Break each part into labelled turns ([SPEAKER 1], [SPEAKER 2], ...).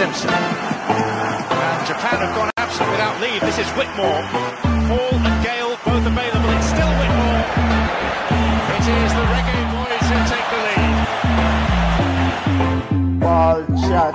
[SPEAKER 1] Simpson. And Japan have gone absent without leave. This is Whitmore. Hall and Gale both available. It's still Whitmore. It is the Reggae Boys who take the lead.
[SPEAKER 2] Ball chat.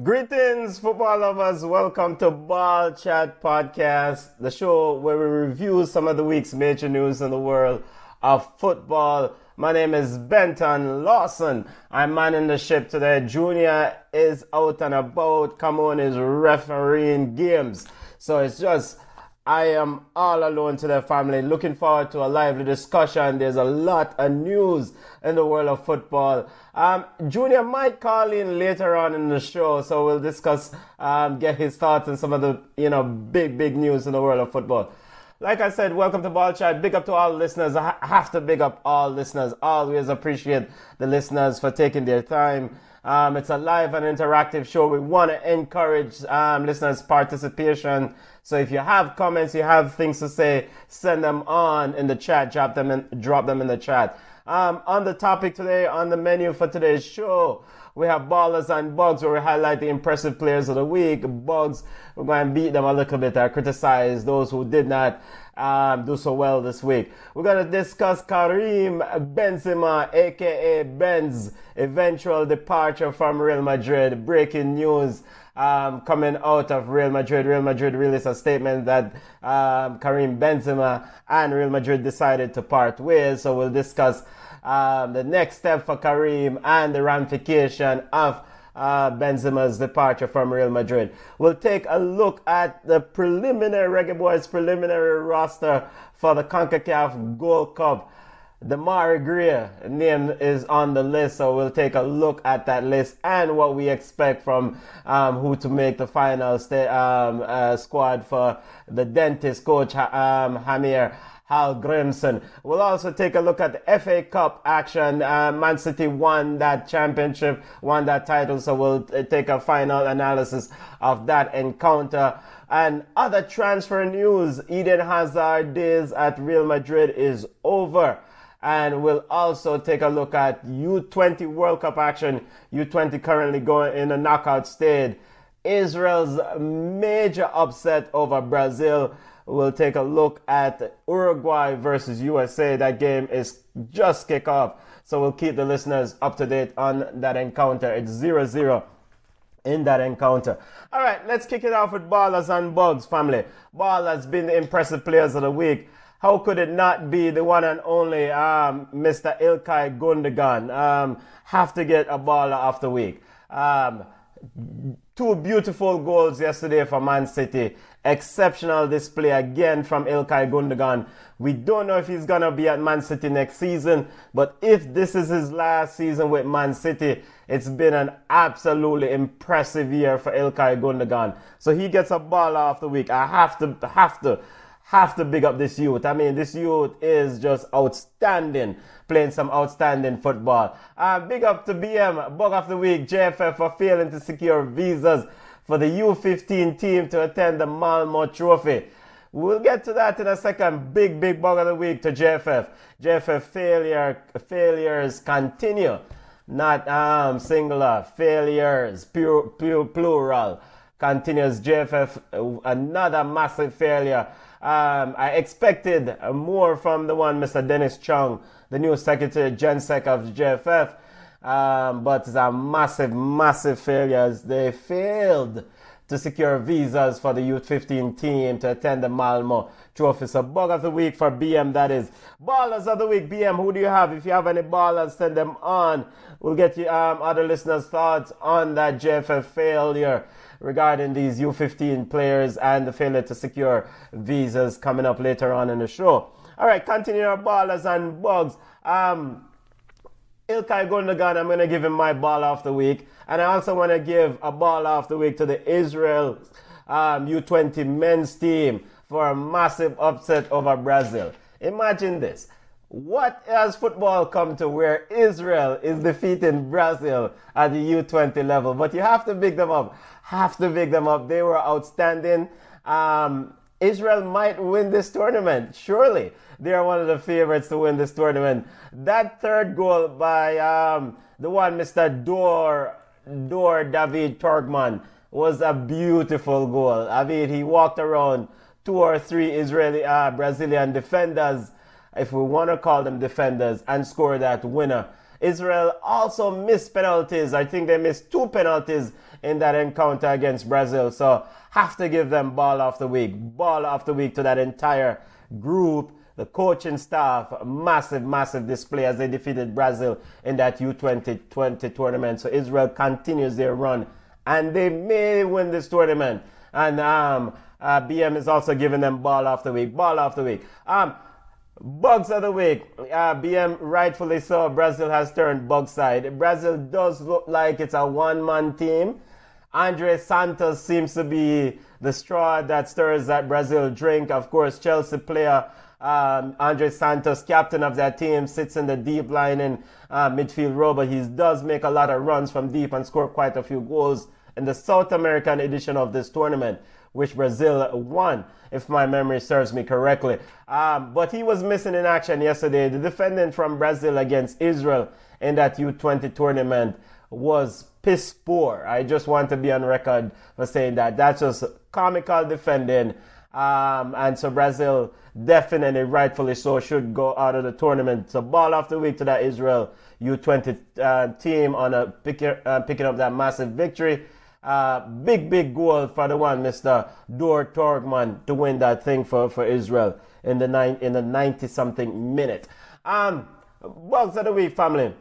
[SPEAKER 2] Greetings, football lovers. Welcome to Ball Chat Podcast, the show where we review some of the week's major news in the world of football. My name is Benton Lawson. I'm manning the ship today. Junior is out and about. Come is refereeing games. So it's just I am all alone to the family. Looking forward to a lively discussion. There's a lot of news in the world of football. Um, Junior might call in later on in the show, so we'll discuss, um, get his thoughts on some of the you know big big news in the world of football. Like I said, welcome to Ball Chat. Big up to all listeners. I have to big up all listeners. Always appreciate the listeners for taking their time. Um, it's a live and interactive show. We want to encourage um, listeners' participation. So if you have comments, you have things to say, send them on in the chat. Drop them in, drop them in the chat. Um, on the topic today, on the menu for today's show, we have ballers and bugs where we highlight the impressive players of the week. Bugs, we're going to beat them a little bit. I criticize those who did not um, do so well this week. We're going to discuss Karim Benzema, aka Benz, eventual departure from Real Madrid. Breaking news um, coming out of Real Madrid. Real Madrid released a statement that um, Karim Benzema and Real Madrid decided to part ways. So we'll discuss um, the next step for Karim and the ramification of uh, Benzema's departure from Real Madrid. We'll take a look at the preliminary Reggae Boys preliminary roster for the CONCACAF Gold Cup. Demarai Gray name is on the list, so we'll take a look at that list and what we expect from um, who to make the final um, uh, squad for the dentist coach um, Heimir Hallgrimsson. We'll also take a look at the FA Cup action. Uh, Man City won that championship, won that title, so we'll uh, take a final analysis of that encounter. And other transfer news Eden Hazard days at Real Madrid is over and we'll also take a look at U20 World Cup action. U20 currently going in a knockout stage. Israel's major upset over Brazil. We'll take a look at Uruguay versus USA. That game is just kick off. So we'll keep the listeners up to date on that encounter. It's 0 0 in that encounter. All right, let's kick it off with Ballers and Bugs family. Ball has been the impressive players of the week how could it not be the one and only um, Mr. Ilkay Gundogan? Um, have to get a baller the week. Um, two beautiful goals yesterday for Man City. Exceptional display again from Ilkay Gundogan. We don't know if he's gonna be at Man City next season, but if this is his last season with Man City, it's been an absolutely impressive year for Ilkay Gundogan. So he gets a baller of the week. I have to have to have to big up this youth. I mean, this youth is just outstanding, playing some outstanding football. Uh, big up to BM, Bug of the Week, JFF for failing to secure visas for the U15 team to attend the Malmo Trophy. We'll get to that in a second. Big, big bug of the week to JFF. JFF failure, failures continue. Not um, singular, failures, pure, pure plural. Continues JFF, another massive failure um, I expected more from the one, Mr. Dennis Chung, the new Secretary Gensec of JFF. Um, but it's a massive, massive failure as they failed to secure visas for the Youth 15 team to attend the Malmo Trophy. So, bug of the week for BM, that is. Ballers of the week, BM, who do you have? If you have any ballers, send them on. We'll get you um, other listeners' thoughts on that JFF failure regarding these U15 players and the failure to secure visas coming up later on in the show. All right, continue our ballers and bugs. Um, Ilkay Gundogan, I'm going to give him my ball of the week. And I also want to give a ball of the week to the Israel um, U20 men's team for a massive upset over Brazil. Imagine this. What has football come to where Israel is defeating Brazil at the U20 level? But you have to big them up. Have to big them up. They were outstanding. Um, Israel might win this tournament. Surely they are one of the favorites to win this tournament. That third goal by um, the one Mr. Dor Dor David Turgeman was a beautiful goal. I mean, he walked around two or three Israeli uh, Brazilian defenders, if we want to call them defenders, and scored that winner. Israel also missed penalties. I think they missed two penalties in that encounter against Brazil. So have to give them ball the week, ball the week to that entire group, the coaching staff, massive, massive display as they defeated Brazil in that U2020 tournament. So Israel continues their run and they may win this tournament. And um, uh, BM is also giving them ball the week, ball the week. Um, Bugs of the week. Uh, BM rightfully so. Brazil has turned bug side. Brazil does look like it's a one man team. Andrey Santos seems to be the straw that stirs that Brazil drink. Of course, Chelsea player um, Andrey Santos, captain of that team, sits in the deep line in uh, midfield row, but he does make a lot of runs from deep and score quite a few goals in the South American edition of this tournament, which Brazil won, if my memory serves me correctly. Um, but he was missing in action yesterday. The defendant from Brazil against Israel in that U20 tournament was piss poor. I just want to be on record for saying that. That's just comical defending. Um, and so Brazil definitely, rightfully so, should go out of the tournament. So ball of the week to that Israel U20 uh, team on a pick, uh, picking up that massive victory. Uh, big, big goal for the one, Mr. Dor Turgeman, to win that thing for, for Israel in the nine in the 90 something minute. Um, bugs of the week, family.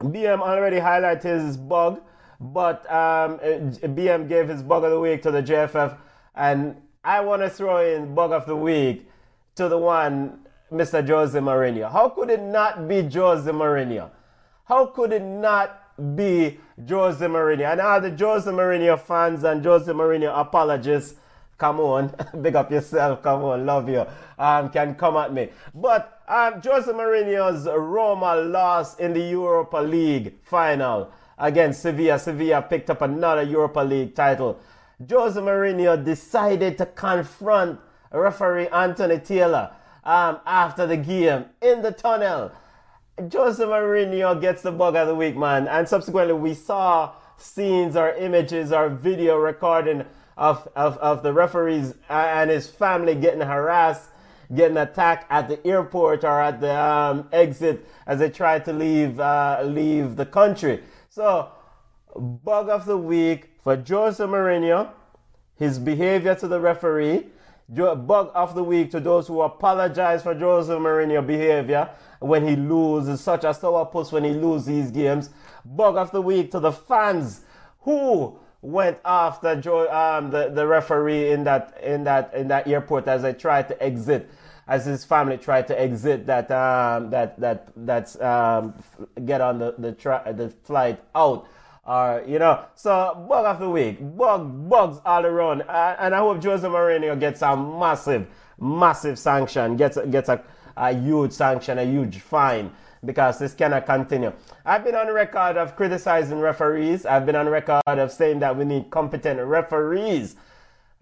[SPEAKER 2] BM already highlighted his bug, but um, BM gave his bug of the week to the JFF, and I want to throw in bug of the week to the one, Mr. Jose Mourinho. How could it not be Jose Mourinho? How could it not be Jose Mourinho? And all the Jose Mourinho fans and Jose Mourinho apologists, come on, big up yourself, come on, love you, um, can come at me. But um, Jose Mourinho's Roma lost in the Europa League final against Sevilla. Sevilla picked up another Europa League title. Jose Mourinho decided to confront referee Anthony Taylor um, after the game in the tunnel. Jose Mourinho gets the bug of the week, man. And subsequently, we saw scenes or images or video recording of, of, of the referees and his family getting harassed getting attacked at the airport or at the um, exit as they try to leave uh, leave the country. So, bug of the week for Jose Mourinho, his behavior to the referee. Bug of the week to those who apologize for Jose Mourinho behavior when he loses, such a sourpuss when he loses these games. Bug of the week to the fans who went after Joe, um, the, the referee in that in that in that airport as they tried to exit as his family tried to exit that um, that that that's um, get on the the, tra- the flight out. Uh, you know, so bug of the week, bug bugs all around, uh, and I hope Jose Mourinho gets a massive, massive sanction, gets gets a, a huge sanction, a huge fine because this cannot continue. I've been on record of criticizing referees. I've been on record of saying that we need competent referees.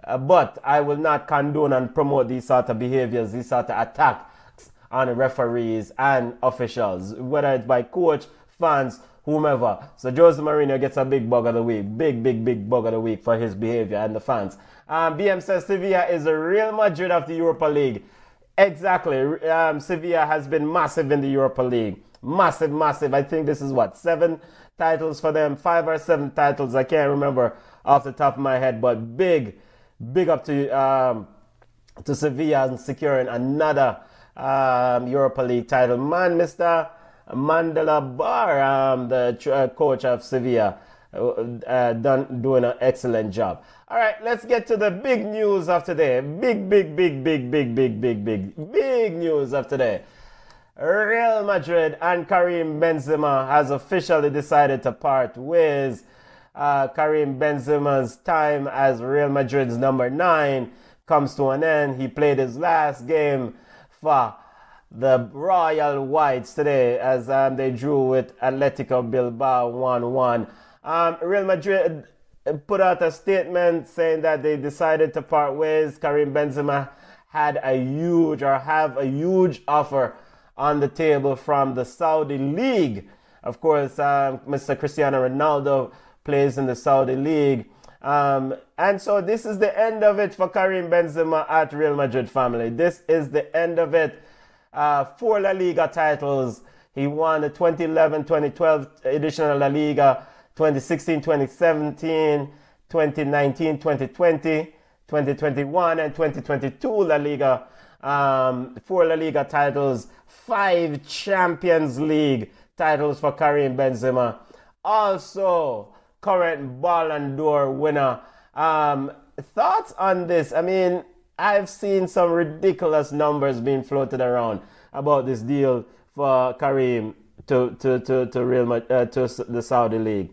[SPEAKER 2] Uh, but I will not condone and promote these sort of behaviors, these sort of attacks on referees and officials, whether it's by coach, fans, whomever. So Jose Mourinho gets a big bug of the week, big, big, big bug of the week for his behavior and the fans. Um, BM says Sevilla is a Real Madrid of the Europa League. Exactly. Um, Sevilla has been massive in the Europa League. Massive, massive. I think this is what, seven titles for them, five or seven titles. I can't remember off the top of my head, but big big up to um, to Sevilla and securing another um, Europa League title. Man, Mr. Mendilibar, um, the uh, coach of Sevilla, uh, uh, done doing an excellent job. All right, let's get to the big news of today. Big, big, big, big, big, big, big, big, big news of today. Real Madrid and Karim Benzema has officially decided to part ways uh, Karim Benzema's time as Real Madrid's number nine comes to an end. He played his last game for the Royal Whites today as um, they drew with Atletico Bilbao 1 1. Um, Real Madrid put out a statement saying that they decided to part ways. Karim Benzema had a huge or have a huge offer on the table from the Saudi League. Of course, um, Mr. Cristiano Ronaldo plays in the Saudi League. Um, and so this is the end of it for Karim Benzema at Real Madrid family. This is the end of it. Uh, four La Liga titles. He won the 2011-2012 edition of La Liga, 2016-2017, 2019-2020, 2021, and 2022 La Liga. Um, four La Liga titles, five Champions League titles for Karim Benzema. Also, current Ballon d'Or winner. Um, thoughts on this? I mean, I've seen some ridiculous numbers being floated around about this deal for Karim to to to to Real uh, to the Saudi league.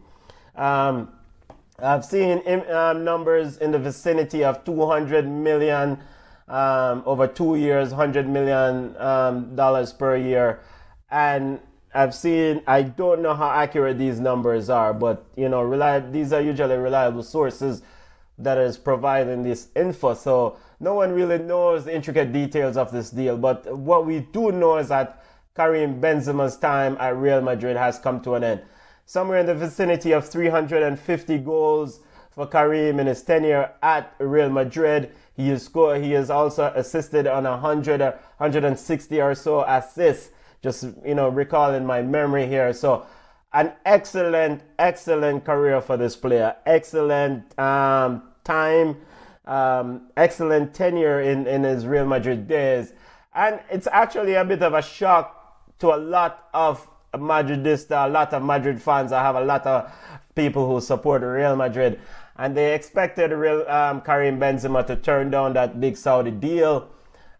[SPEAKER 2] Um, I've seen um, numbers in the vicinity of 200 million um, over two years, 100 million um, dollars per year, and I've seen, I don't know how accurate these numbers are, but you know, these are usually reliable sources that is providing this info. So no one really knows the intricate details of this deal. But what we do know is that Karim Benzema's time at Real Madrid has come to an end. Somewhere in the vicinity of 350 goals for Karim in his tenure at Real Madrid. He has scored, he has also assisted on 100 160 or so assists just you know recalling my memory here. So an excellent, excellent career for this player. Excellent um, time, um, excellent tenure in, in his Real Madrid days. And it's actually a bit of a shock to a lot of Madridista, a lot of Madrid fans. I have a lot of people who support Real Madrid. And they expected Real, um, Karim Benzema to turn down that big Saudi deal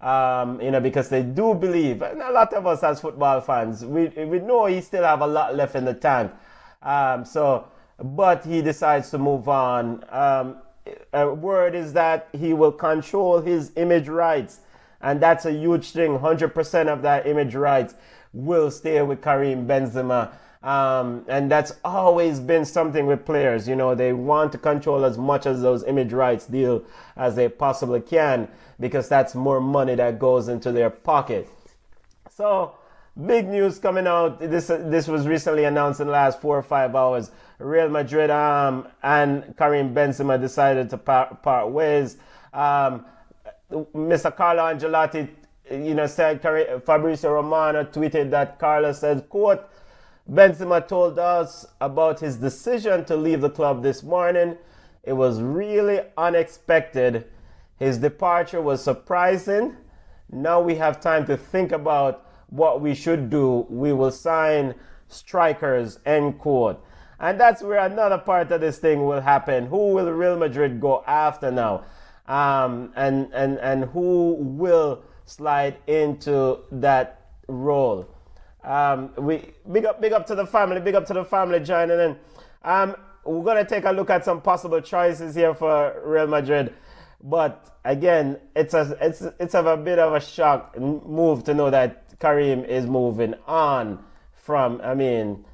[SPEAKER 2] um, you know, because they do believe, and a lot of us as football fans, we, we know he still have a lot left in the tank. Um, so, but he decides to move on. Um, a word is that he will control his image rights, and that's a huge thing. 100% of that image rights will stay with Karim Benzema. Um, and that's always been something with players. You know, they want to control as much as those image rights deal as they possibly can because that's more money that goes into their pocket. So, big news coming out. This this was recently announced in the last four or five hours. Real Madrid um, and Karim Benzema decided to part, part ways. Um, Mr. Carlo Ancelotti, you know, said Fabrizio Romano tweeted that Carlos said, "quote." Benzema told us about his decision to leave the club this morning. It was really unexpected. His departure was surprising. Now we have time to think about what we should do. We will sign strikers, end quote. And that's where another part of this thing will happen. Who will Real Madrid go after now? Um, and, and, and who will slide into that role? Um, we big up, big up to the family, big up to the family joining in. Um, we're gonna take a look at some possible choices here for Real Madrid, but again, it's a it's it's a bit of a shock move to know that Karim is moving on from. I mean,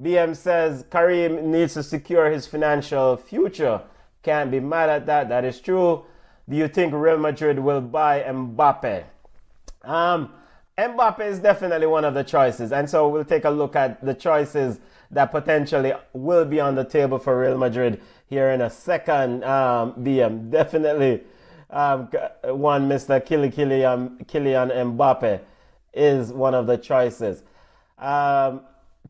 [SPEAKER 2] BM says Karim needs to secure his financial future. Can't be mad at that. That is true. Do you think Real Madrid will buy Mbappe? Um, Mbappe is definitely one of the choices. And so we'll take a look at the choices that potentially will be on the table for Real Madrid here in a second. Um, BM definitely um, one Mr. Kylian, Kylian Mbappe is one of the choices. Um,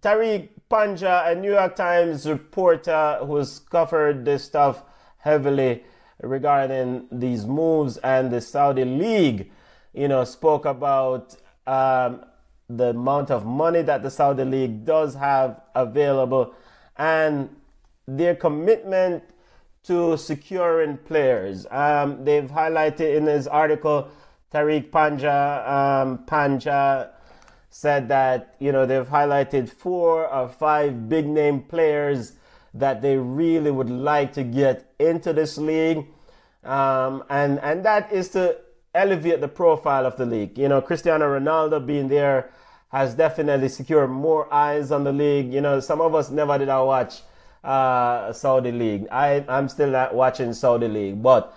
[SPEAKER 2] Tariq Panja, a New York Times reporter who's covered this stuff heavily regarding these moves and the Saudi League, you know, spoke about um, the amount of money that the Saudi League does have available and their commitment to securing players. Um, they've highlighted in his article, Tariq Panja, um, Panja said that, you know, they've highlighted four or five big name players that they really would like to get into this league. Um, and, and that is to elevate the profile of the league. You know, Cristiano Ronaldo being there has definitely secured more eyes on the league. You know, some of us never did our watch uh, Saudi League. I, I'm still not watching Saudi League, but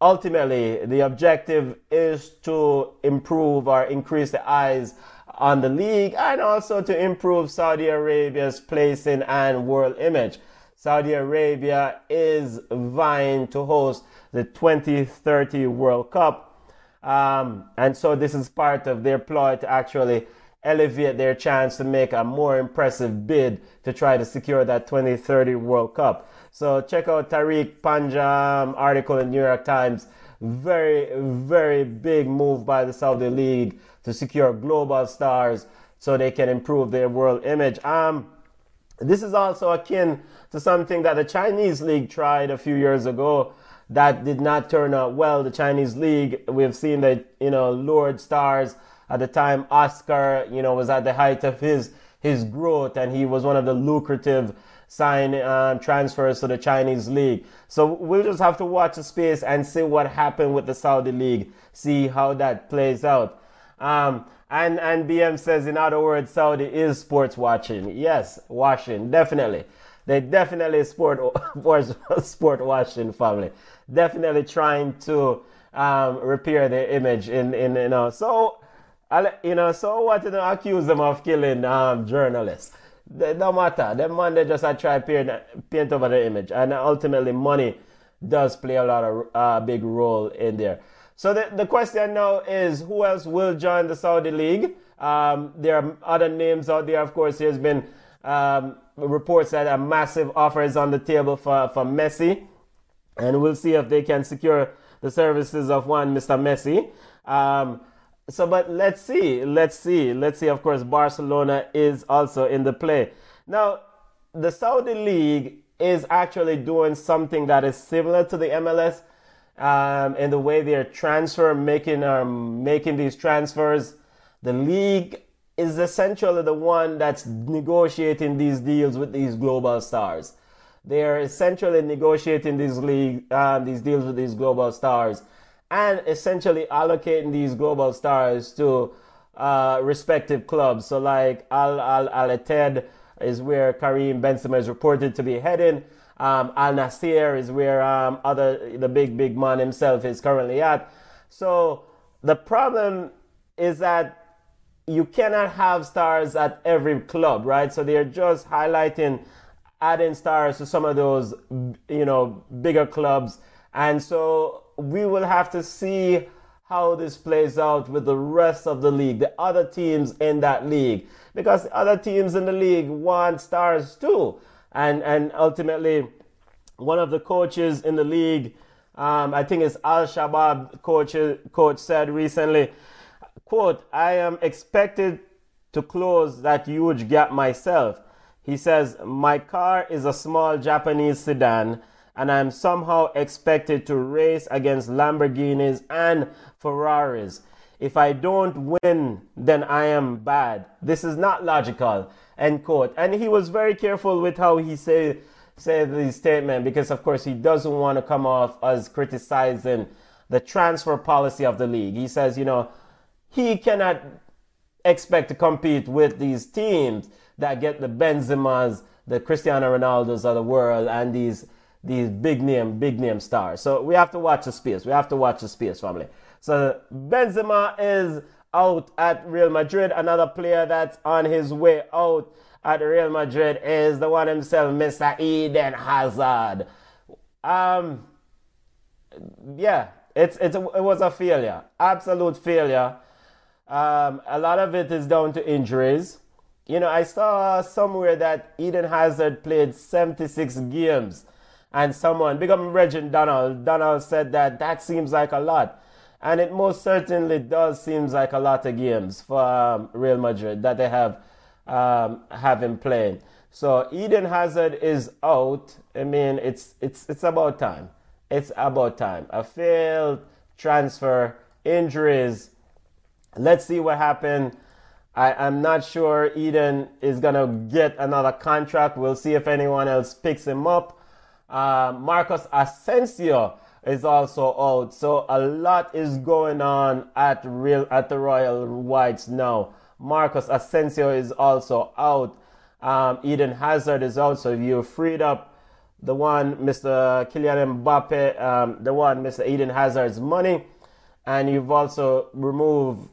[SPEAKER 2] ultimately the objective is to improve or increase the eyes on the league and also to improve Saudi Arabia's placing and world image. Saudi Arabia is vying to host the 2030 World Cup. Um, and so this is part of their ploy to actually elevate their chance to make a more impressive bid to try to secure that 2030 World Cup. So check out Tariq Panjam article in New York Times. Very, very big move by the Saudi League to secure global stars so they can improve their world image. Um, this is also akin to something that the Chinese League tried a few years ago that did not turn out well. The Chinese League, we've seen that, you know, lured stars at the time. Oscar, you know, was at the height of his, his growth and he was one of the lucrative sign um, transfers to the Chinese League. So we'll just have to watch the space and see what happened with the Saudi League, see how that plays out. Um, and, and BM says, in other words, Saudi is sports watching. Yes, watching, definitely. They definitely sport sport watching family. Definitely trying to um, repair their image in, in you know. So, you know, so what you know, accuse them of killing um, journalists? They don't matter. Them man they just try paint, paint over the image, and ultimately money does play a lot of uh, big role in there. So the, the question now is who else will join the Saudi League? Um, there are other names out there. Of course, there's been um, reports that a massive offer is on the table for, for Messi. And we'll see if they can secure the services of one Mr. Messi. Um, so, but let's see. Let's see. Let's see. Of course, Barcelona is also in the play. Now, the Saudi League is actually doing something that is similar to the MLS um, in the way they're transfer making um, making these transfers. The league is essentially the one that's negotiating these deals with these global stars. They are essentially negotiating these league um, these deals with these global stars, and essentially allocating these global stars to uh, respective clubs. So, like Al Al Al Ittihad is where Karim Benzema is reported to be heading. Um, Al Nassr is where um, other the big big man himself is currently at. So the problem is that you cannot have stars at every club, right? So they're just highlighting adding stars to some of those you know bigger clubs, and so we will have to see how this plays out with the rest of the league, the other teams in that league, because the other teams in the league want stars too. And and ultimately one of the coaches in the league, um, I think it's Al Shabab coach coach said recently, quote, I am expected to close that huge gap myself. He says, My car is a small Japanese sedan, and I'm somehow expected to race against Lamborghinis and Ferraris. If I don't win, then I am bad. This is not logical end quote. And he was very careful with how he said said his statement because, of course, he doesn't want to come off as criticizing the transfer policy of the league. He says, you know, he cannot expect to compete with these teams that get the Benzemas, the Cristiano Ronaldos of the world, and these these big name, big name stars. So we have to watch the space. We have to watch the space, family. So Benzema is out at Real Madrid. Another player that's on his way out at Real Madrid is the one himself, Mr. Eden Hazard. Um, yeah, it's, it's it was a failure, absolute failure. Um, a lot of it is down to injuries. You know, I saw somewhere that Eden Hazard played 76 games, and someone, big up Reggie Donald, Donald said that that seems like a lot. And it most certainly does seems like a lot of games for um, Real Madrid that they have um, have him playing. So Eden Hazard is out. I mean, it's it's it's about time. It's about time. A failed transfer, injuries. Let's see what happened. I, am not sure Eden is gonna get another contract. We'll see if anyone else picks him up. Uh, Marcos Asensio is also out. So a lot is going on at real at the Royal Whites now. Marcos Asensio is also out. Um, Eden Hazard is out, so you freed up the one, Mr. Kylian Mbappe, um, the one, Mr. Eden Hazard's money, and you've also removed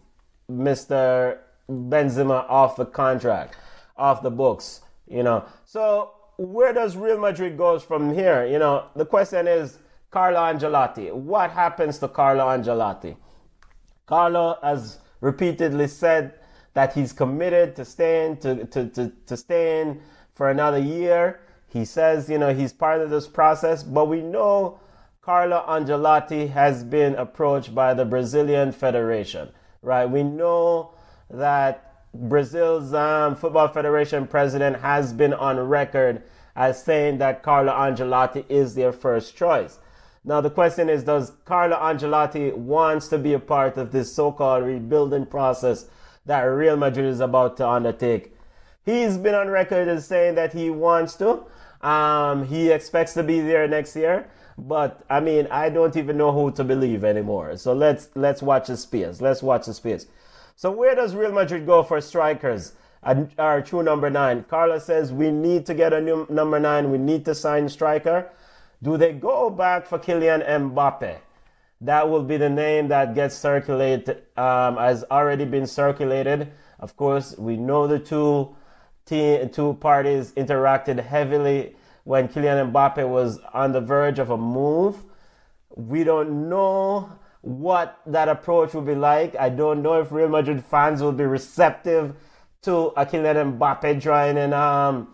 [SPEAKER 2] Mr. Benzema off the contract, off the books, you know. So where does Real Madrid goes from here? You know, the question is Carlo Ancelotti. What happens to Carlo Ancelotti? Carlo has repeatedly said that he's committed to staying to, to, to, to staying for another year. He says, you know, he's part of this process, but we know Carlo Ancelotti has been approached by the Brazilian Federation, right? We know that Brazil's um, Football Federation president has been on record as saying that Carlo Ancelotti is their first choice. Now the question is, does Carlo Ancelotti wants to be a part of this so-called rebuilding process that Real Madrid is about to undertake? He's been on record as saying that he wants to. Um, he expects to be there next year, but I mean, I don't even know who to believe anymore. So let's let's watch the space. Let's watch the space. So where does Real Madrid go for strikers? Our true number nine. Carlos says we need to get a new number nine. We need to sign striker. Do they go back for Kylian Mbappe? That will be the name that gets circulated, um, has already been circulated. Of course, we know the two team, two parties interacted heavily when Kylian Mbappe was on the verge of a move. We don't know what that approach will be like. I don't know if Real Madrid fans will be receptive to a Kylian Mbappe joining um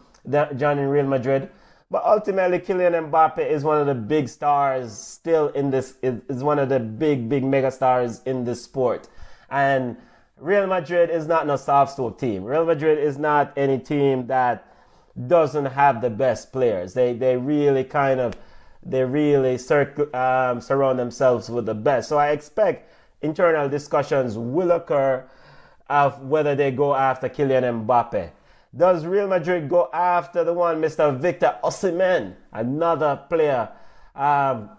[SPEAKER 2] joining Real Madrid. But ultimately, Kylian Mbappe is one of the big stars still in this, is one of the big, big mega stars in this sport. And Real Madrid is not no soft stool team. Real Madrid is not any team that doesn't have the best players. They, they really kind of, they really circ- um, surround themselves with the best. So I expect internal discussions will occur of whether they go after Kylian Mbappe. Does Real Madrid go after the one, Mr. Victor Osimhen, another player um,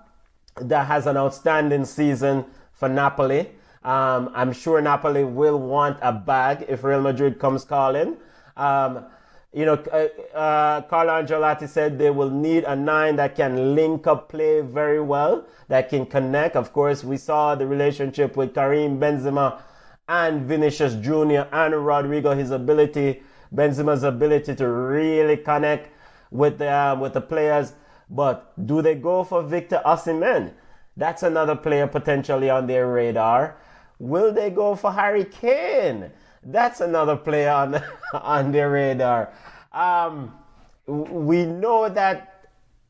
[SPEAKER 2] that has an outstanding season for Napoli? Um, I'm sure Napoli will want a bag if Real Madrid comes calling. Um, you know, uh, uh, Carlo Ancelotti said they will need a nine that can link up play very well, that can connect. Of course, we saw the relationship with Karim Benzema and Vinicius Jr. and Rodrygo, his ability Benzema's ability to really connect with the um, with the players. But do they go for Victor Osimhen? That's another player potentially on their radar. Will they go for Harry Kane? That's another player on on their radar. Um, we know that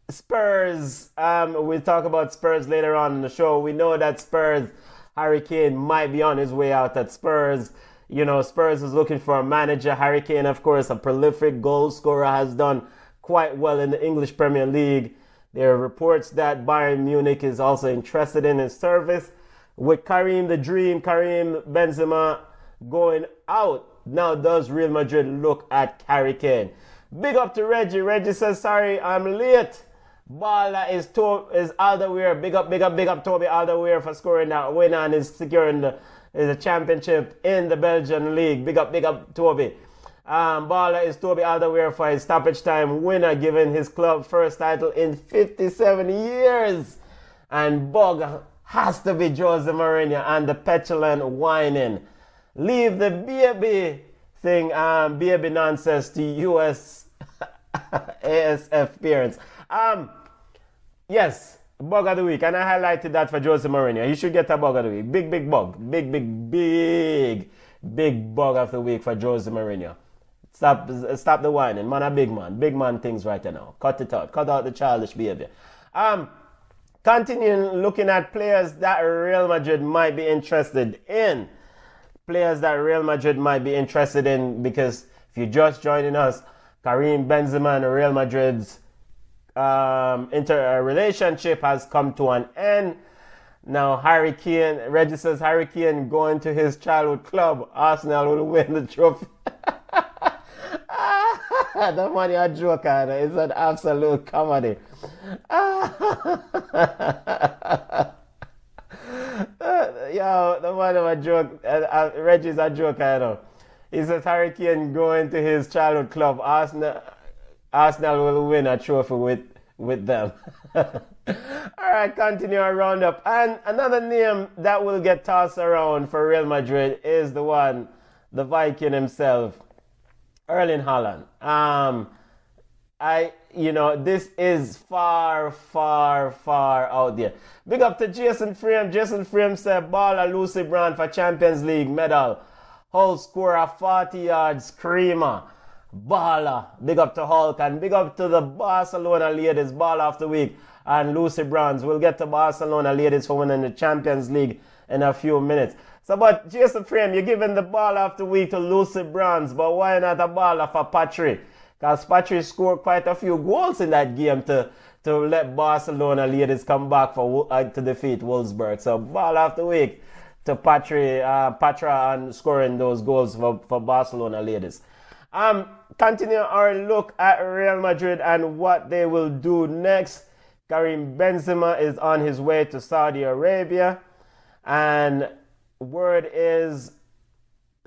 [SPEAKER 2] Spurs. Um, we'll talk about Spurs later on in the show. We know that Spurs, Harry Kane might be on his way out at Spurs. You know, Spurs is looking for a manager. Harry Kane, of course, a prolific goal scorer, has done quite well in the English Premier League. There are reports that Bayern Munich is also interested in his service. With Karim the Dream, Karim Benzema going out, now does Real Madrid look at Harry Kane? Big up to Reggie. Reggie says, sorry, I'm late. Baller is to- is Alderweireld. Big up, big up, big up Toby Alderweireld for scoring that win and is securing the is a championship in the Belgian league. Big up, big up, Toby. Um, Baller is Toby Alderweireld for his stoppage time winner, giving his club first title in 57 years. And Bug has to be Jose Mourinho and the petulant whining. Leave the baby thing, um, baby nonsense to US ASF parents. Um, yes, bug of the week, and I highlighted that for Jose Mourinho. He should get a bug of the week. Big, big bug. Big, big, big, big bug of the week for Jose Mourinho. Stop, stop the whining, man. A big man, big man things right now. Cut it out. Cut out the childish behavior. Um, continuing looking at players that Real Madrid might be interested in. Players that Real Madrid might be interested in because if you're just joining us, Karim Benzema and Real Madrid's um, inter relationship has come to an end. Now Harry Kane, Reggie says Harry Kane going to his childhood club, Arsenal will win the trophy. the money a joke it's an absolute comedy. Yo, the one of a joke. Uh, uh, Reggie's a joke, I know. he says Harry Kane going to his childhood club. Arsenal, Arsenal will win a trophy with with them. All right, continue our roundup. And another name that will get tossed around for Real Madrid is the one, the Viking himself, Erling Haaland. Um, I, you know, this is far, far, far out there. Big up to Jason Frame. Jason Frame said, Baller Lucy Bronze for Champions League medal. Whole score of 40 yards, screamer. Baller. Big up to Hulk and big up to the Barcelona ladies, Ball of the Week and Lucy Bronze. We'll get to Barcelona ladies for winning the Champions League in a few minutes. So, but Jason Frame, you're giving the ball of the week to Lucy Bronze, but why not a baller for Patrick? Because Patrick scored quite a few goals in that game to, to let Barcelona ladies come back for uh, to defeat Wolfsburg. So, ball after week to Patrick, uh, Patra and scoring those goals for, for Barcelona ladies. Um, continue our look at Real Madrid and what they will do next. Karim Benzema is on his way to Saudi Arabia, and word is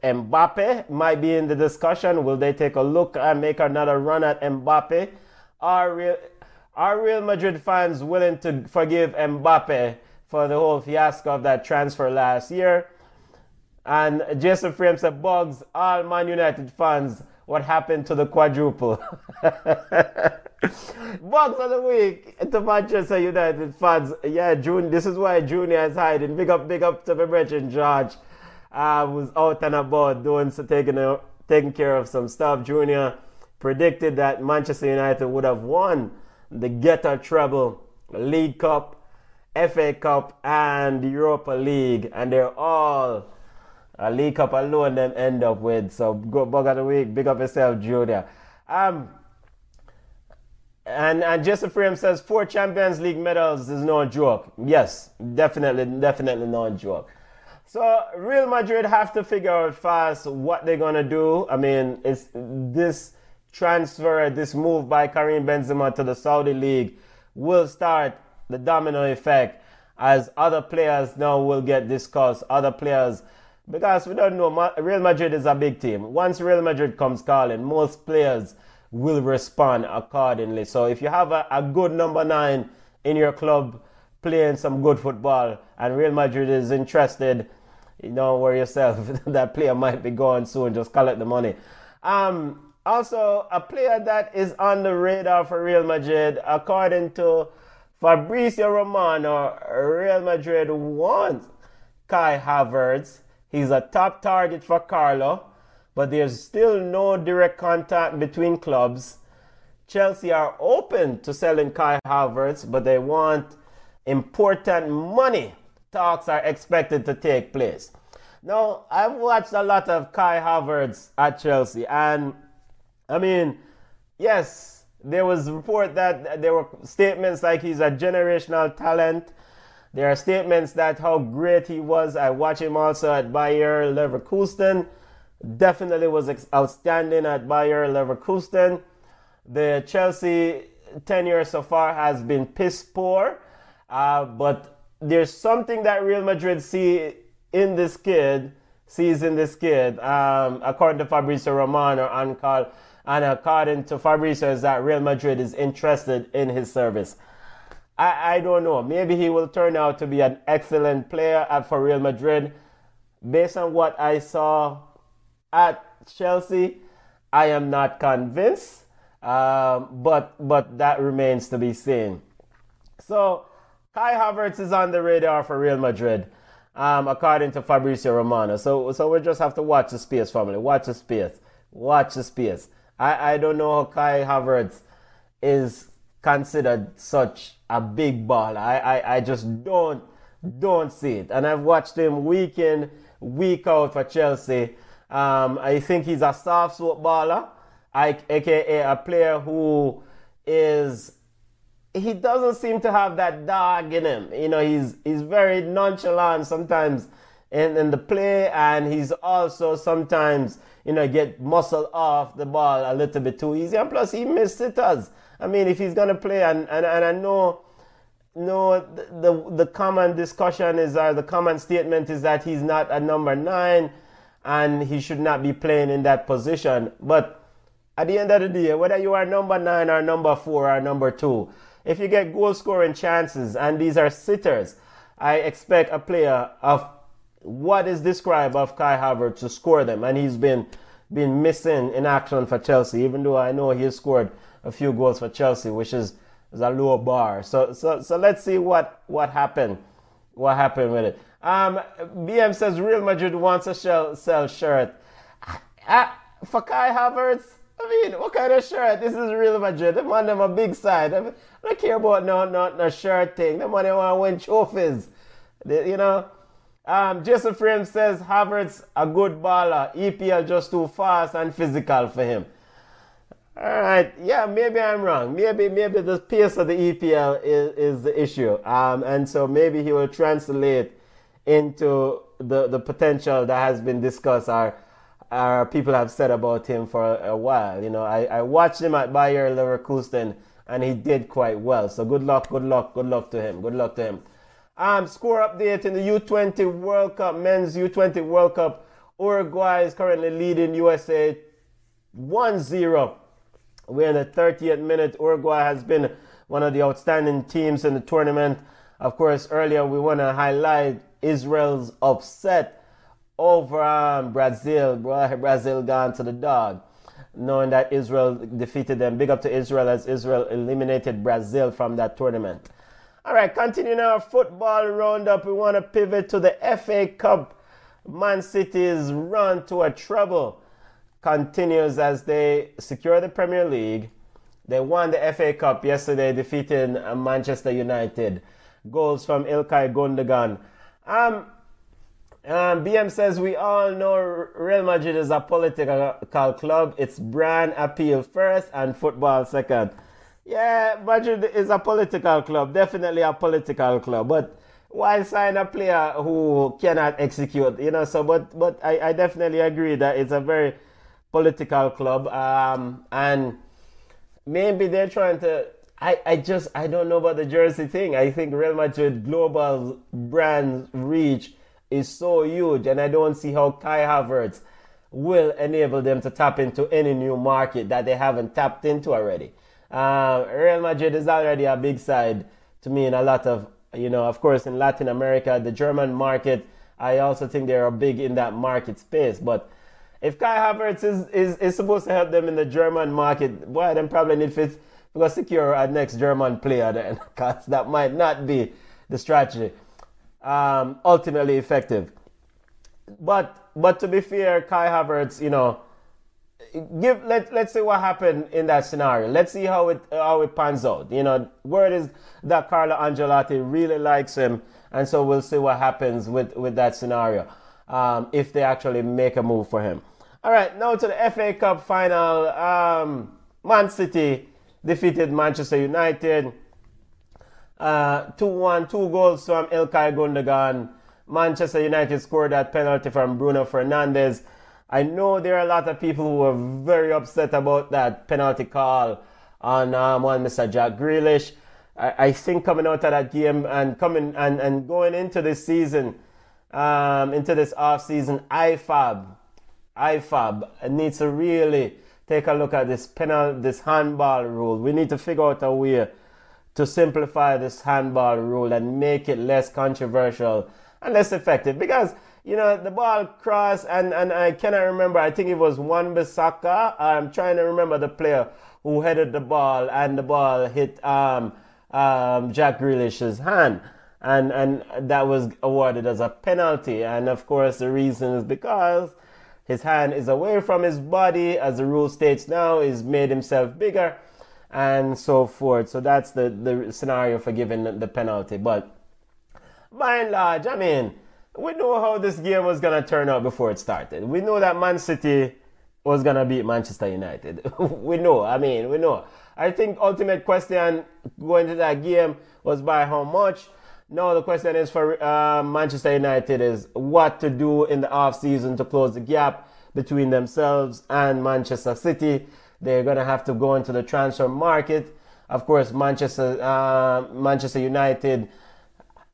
[SPEAKER 2] Mbappe might be in the discussion. Will they take a look and make another run at Mbappe? Are Real, are Real Madrid fans willing to forgive Mbappe for the whole fiasco of that transfer last year? And Jason Frame said, Bugs, all Man United fans, what happened to the quadruple? Bugs of the week to Manchester United fans. Yeah, June. This is why Junior is hiding. Big up, big up to my brethren George. I uh, was out and about doing so, taking taking care of some stuff. Junior predicted that Manchester United would have won the Getter treble, League Cup, FA Cup, and Europa League, and they're all a League Cup alone. Them end up with. So go bug of the week. Big up yourself, Junior. Um, and and Jesse Frame says four Champions League medals is no joke. Yes, definitely, definitely no joke. So Real Madrid have to figure out fast what they're gonna do. I mean, it's this transfer, this move by Karim Benzema to the Saudi League will start the domino effect as other players now will get discussed. Other players, because we don't know, Real Madrid is a big team. Once Real Madrid comes calling, most players will respond accordingly. So if you have a, a good number nine in your club playing some good football and Real Madrid is interested, don't worry yourself. that player might be gone soon. Just collect the money. Um, also, a player that is on the radar for Real Madrid, according to Fabrizio Romano, Real Madrid wants Kai Havertz. He's a top target for Carlo but there's still no direct contact between clubs. Chelsea are open to selling Kai Havertz, but they want important money. Talks are expected to take place. Now, I've watched a lot of Kai Havertz at Chelsea, and I mean, yes, there was report that there were statements like he's a generational talent. There are statements that how great he was. I watch him also at Bayer Leverkusen definitely was outstanding at Bayer Leverkusen. The Chelsea tenure so far has been piss poor, uh, but there's something that Real Madrid see in this kid, sees in this kid, um, according to Fabrizio Romano and, Carl, and according to Fabrizio, is that Real Madrid is interested in his service. I, I don't know. Maybe he will turn out to be an excellent player at, for Real Madrid. Based on what I saw at Chelsea. I am not convinced, um, but but that remains to be seen. So Kai Havertz is on the radar for Real Madrid, um, according to Fabrizio Romano. So so we just have to watch the space, family. Watch the space. Watch the space. I, I don't know how Kai Havertz is considered such a big ball. I, I, I just don't don't see it. And I've watched him week in, week out for Chelsea. Um, I think he's a soft footballer, I, aka a player who is he doesn't seem to have that dog in him. You know, he's he's very nonchalant sometimes in, in the play, and he's also sometimes you know get muscle off the ball a little bit too easy. And plus, he misses sitters. I mean, if he's gonna play, and and, and I know. No, the, the the common discussion is, or the common statement is that he's not a number nine and he should not be playing in that position. But at the end of the day, whether you are number nine or number four or number two, if you get goal scoring chances and these are sitters, I expect a player of what is described of Kai Havertz to score them, and he's been been missing in action for Chelsea. Even though I know he scored a few goals for Chelsea, which is, is a low bar. So so so let's see what what happened, what happened with it. Um, BM says Real Madrid wants to sell, sell shirt. Uh, for Kai Havertz, I mean, what kind of shirt? This is Real Madrid. The man them a big side. I, mean, I don't care about no no no shirt thing. The man they want to win trophies. You know. Um, Jason Frame says Havertz a good baller. EPL just too fast and physical for him. All right, yeah, maybe I'm wrong. Maybe maybe the pace of the EPL is, is the issue. Um, and so maybe he will translate into the, the potential that has been discussed or, or people have said about him for a, a while. You know, I, I watched him at Bayer Leverkusen and he did quite well. So good luck, good luck, good luck to him. Good luck to him. Um, score update in the U20 World Cup, men's U20 World Cup. Uruguay is currently leading USA 1 0. We're in the 30th minute. Uruguay has been one of the outstanding teams in the tournament. Of course, earlier we want to highlight Israel's upset over um, Brazil. Brazil gone to the dog, knowing that Israel defeated them. Big up to Israel as Israel eliminated Brazil from that tournament. All right, continuing our football roundup, we want to pivot to the FA Cup. Man City's run to a trouble continues as they secure the Premier League. They won the FA Cup yesterday, defeating Manchester United. Goals from Ilkay Gundogan um, um, BM says we all know Real Madrid is a political club. It's brand appeal first and football second. Yeah, Madrid is a political club, definitely a political club. But why sign a player who cannot execute? You know, so but but I, I definitely agree that it's a very political club. Um, and maybe they're trying to I, I just I don't know about the jersey thing. I think Real Madrid global brand reach is so huge, and I don't see how Kai Havertz will enable them to tap into any new market that they haven't tapped into already. Uh, Real Madrid is already a big side to me in a lot of you know, of course, in Latin America, the German market. I also think they are big in that market space, but if Kai Havertz is, is, is supposed to help them in the German market, boy, then probably need to secure a next German player then, because that might not be the strategy um, ultimately effective. But but to be fair, Kai Havertz, you know, give let let's see what happened in that scenario. Let's see how it how it pans out. You know, word is that Carlo Ancelotti really likes him, and so we'll see what happens with with that scenario um, if they actually make a move for him. All right, now to the FA Cup final. Um, Man City defeated Manchester United. Uh, 2 1, two goals from Ilkay Gundogan. Manchester United scored that penalty from Bruno Fernandes. I know there are a lot of people who are very upset about that penalty call on um, one Mr. Jack Grealish. I, I, think coming out of that game and coming and, and going into this season, um, into this off season, IFAB, IFAB needs to really take a look at this penalty, this handball rule. We need to figure out a way to simplify this handball rule and make it less controversial and less effective. Because you know the ball crossed and, and I cannot remember I think it was Wan-Bissaka I'm trying to remember the player who headed the ball and the ball hit um, um, Jack Grealish's hand. And and that was awarded as a penalty. And of course the reason is because his hand is away from his body, as the rule states now, he's made himself bigger, and so forth. So that's the, the scenario for giving the penalty. But by and large, I mean, we know how this game was going to turn out before it started. We know that Man City was going to beat Manchester United. we know, I mean, we know. I think ultimate question going to that game was by how much. No, the question is for uh, Manchester United is what to do in the off season to close the gap between themselves and Manchester City. They're going to have to go into the transfer market. Of course, Manchester uh, Manchester United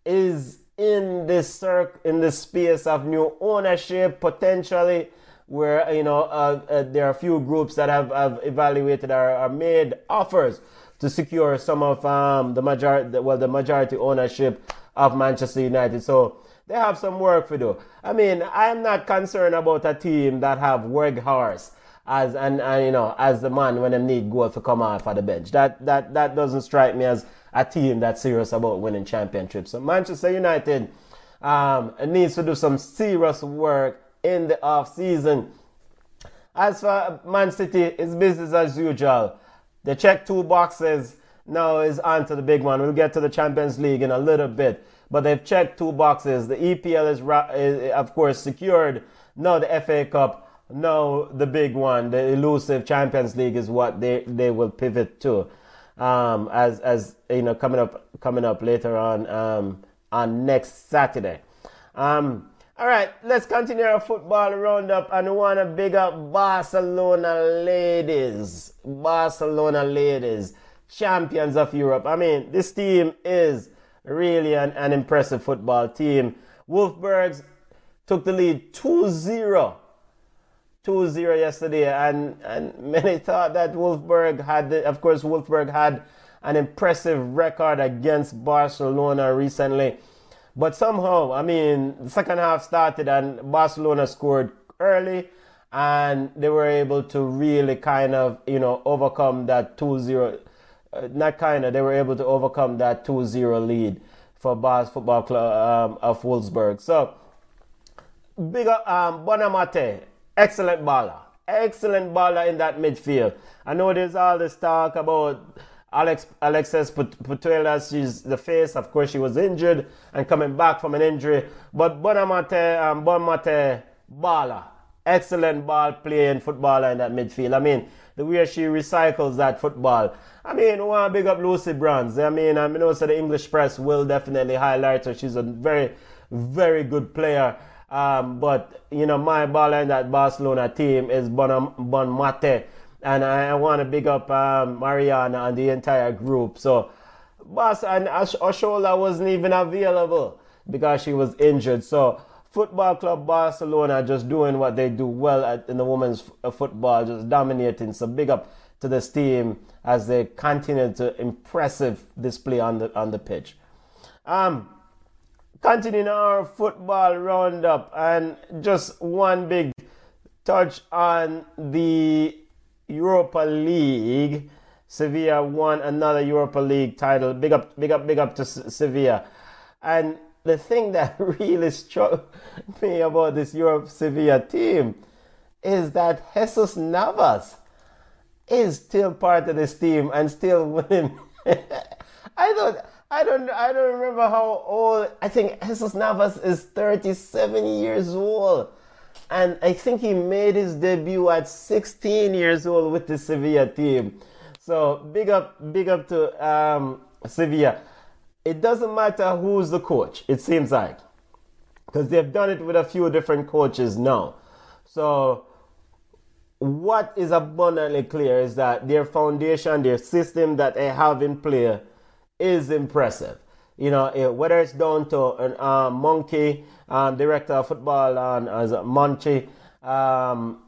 [SPEAKER 2] is in this circ in this space of new ownership potentially where you know uh, uh, there are a few groups that have, have evaluated or, or made offers to secure some of um, the majority well the majority ownership of Manchester United. So they have some work to do. I mean I'm not concerned about a team that have Weghorst as and, and you know as the man when they need goal to come off at the bench that that that doesn't strike me as a team that's serious about winning championships. So Manchester United um, needs to do some serious work in the off season. As for Man City, it's business as usual. They check two boxes. Now is on to the big one. We'll get to the Champions League in a little bit, but they've checked two boxes. The EPL is, is of course secured. Now the FA Cup. Now the big one, the elusive Champions League, is what they, they will pivot to um, as as you know coming up coming up later on um, on next Saturday. Um, all right, let's continue our football roundup, and want to big up Barcelona ladies, Barcelona ladies, champions of Europe. I mean, this team is really an, an impressive football team. Wolfsburg took the lead 2-0 2-0 yesterday and, and many thought that Wolfsburg had, of course, Wolfsburg had an impressive record against Barcelona recently. But somehow, I mean, the second half started and Barcelona scored early and they were able to really kind of, you know, overcome that 2-0, uh, not kind of, they were able to overcome that 2-0 lead for Bas Football Club um, of Wolfsburg. So, big up um, Bonamate excellent baller. Excellent baller in that midfield. I know there's all this talk about Alex Alexia Putellas. She's the face. Of course, she was injured and coming back from an injury. But Bonamate um, and Bonmatí baller. Excellent ball playing footballer in that midfield. I mean, the way she recycles that football. I mean, to big up Lucy Bronze. I mean, um, I know so the English press will definitely highlight her. She's a very, very good player. Um, but you know, my baller in that Barcelona team is Bon, bon Mate, and I, I want to big up um, Mariona and the entire group. So, Bas and Oshoala wasn't even available because she was injured. So, Football Club Barcelona just doing what they do well at, in the women's f- uh, football, just dominating. So, big up to this team as they continue to impressive display on the on the pitch. Um, continuing our football roundup and just one big touch on the Europa League. Sevilla won another Europa League title. Big up, big up, big up to Sevilla. And the thing that really struck me about this Europe Sevilla team is that Jesus Navas is still part of this team and still winning. I thought I don't I don't remember how old I think Jesus Navas is 37 years old. And I think he made his debut at 16 years old with the Sevilla team. So big up big up to um, Sevilla. It doesn't matter who's the coach, it seems like. Because they've done it with a few different coaches now. So what is abundantly clear is that their foundation, their system that they have in play is impressive. You know, whether it's down to an uh, Monchi, um, director of football, and as a Monchi, um,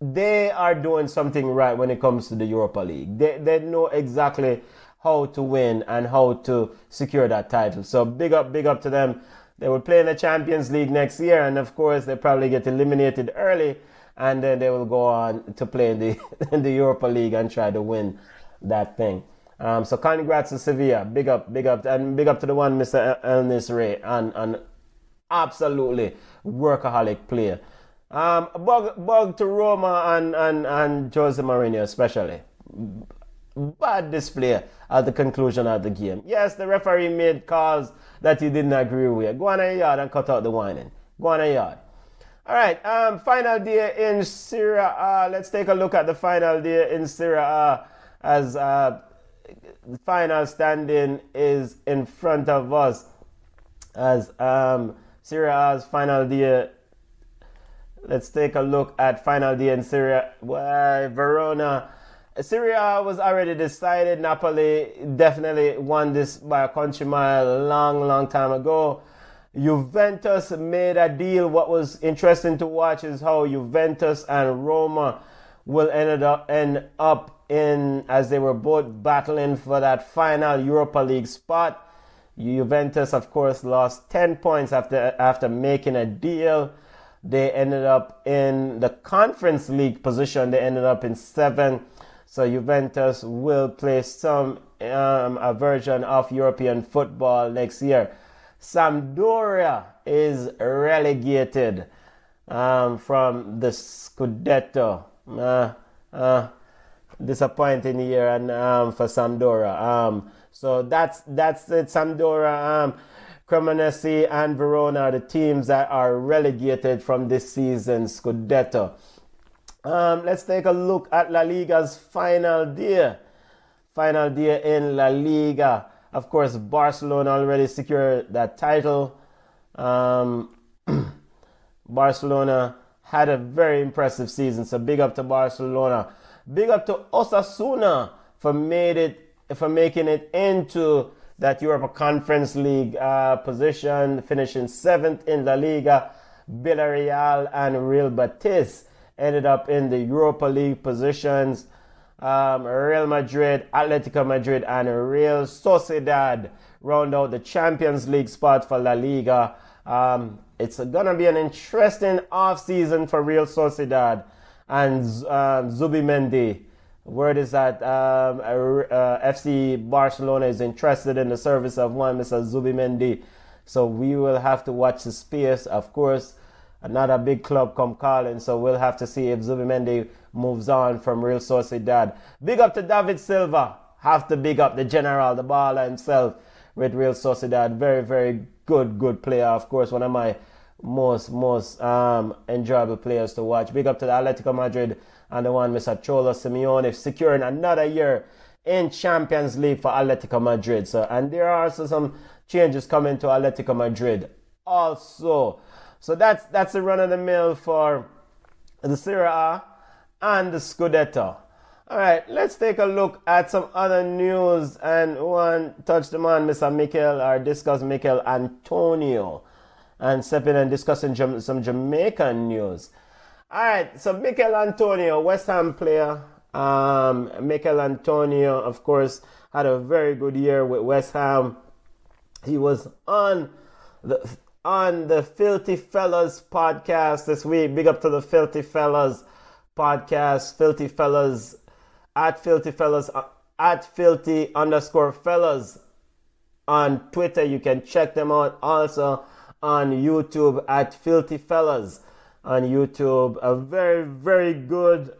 [SPEAKER 2] they are doing something right when it comes to the Europa League. They, they know exactly how to win and how to secure that title. So big up, big up to them. They will play in the Champions League next year, and of course, they probably get eliminated early, and then they will go on to play in the in the Europa League and try to win that thing. Um, so congrats to Sevilla. Big up, big up, and big up to the one, Mr. En-Nesyri, and, and absolutely workaholic player. Um, bug, bug to Roma and, and, and Jose Mourinho especially. Bad display at the conclusion of the game. Yes, the referee made calls that he didn't agree with. Go on a yard and cut out the whining. Go on a yard. All right, um, final day in Serie A. Let's take a look at the final day in Serie A as uh, final standing is in front of us as um, final day. Let's take a look at final day in Serie A. Why Verona. Serie A was already decided. Napoli definitely won this by a country mile a long, long time ago. Juventus made a deal. What was interesting to watch is how Juventus and Roma will end up end up in as they were both battling for that final Europa League spot. Juventus, of course, lost 10 points after after making a deal. They ended up in the Conference League position. They ended up in seven. So Juventus will play some um, a version of European football next year. Sampdoria is relegated um, from the Scudetto. Uh, uh, disappointing year and um, for Sampdoria. Um, so that's that's it. Sampdoria, um, Cremonese, and Verona are the teams that are relegated from this season's Scudetto. Um, let's take a look at La Liga's final day. Final day in La Liga. Of course, Barcelona already secured that title. Um, Barcelona had a very impressive season, so big up to Barcelona. Big up to Osasuna for made it for making it into that Europa Conference League uh, position, finishing seventh in La Liga. Villarreal and Real Betis ended up in the Europa League positions. Um, Real Madrid, Atletico Madrid, and Real Sociedad round out the Champions League spot for La Liga. Um, it's gonna be an interesting off season for Real Sociedad and um, Zubimendi Word is that um, uh, FC Barcelona is interested in the service of one Mr. Zubimendi. So we will have to watch the space. Of course, another big club come calling, so we'll have to see if Zubimendi moves on from Real Sociedad. Big up to David Silva. Have to big up the general, the baller himself with Real Sociedad. Very, very good, good player. Of course, one of my most, most um, enjoyable players to watch. Big up to the Atletico Madrid and the one Mr. Cholo Simeone securing another year in Champions League for Atletico Madrid. So, and there are also some changes coming to Atletico Madrid also. So that's that's the run of the mill for the Serie A and the Scudetto. All right, let's take a look at some other news and one touch the man, Mr. Michail, or discuss Michail Antonio, and step in and discussing some Jamaican news. All right, so Michail Antonio, West Ham player. Um, Michail Antonio, of course, had a very good year with West Ham. He was on the on the Filthy Fellas podcast this week. Big up to the Filthy Fellas podcast. Filthy Fellas at Filthy Fellas uh, at Filthy underscore Fellas on Twitter. You can check them out also on YouTube at Filthy Fellas on YouTube. A very, very good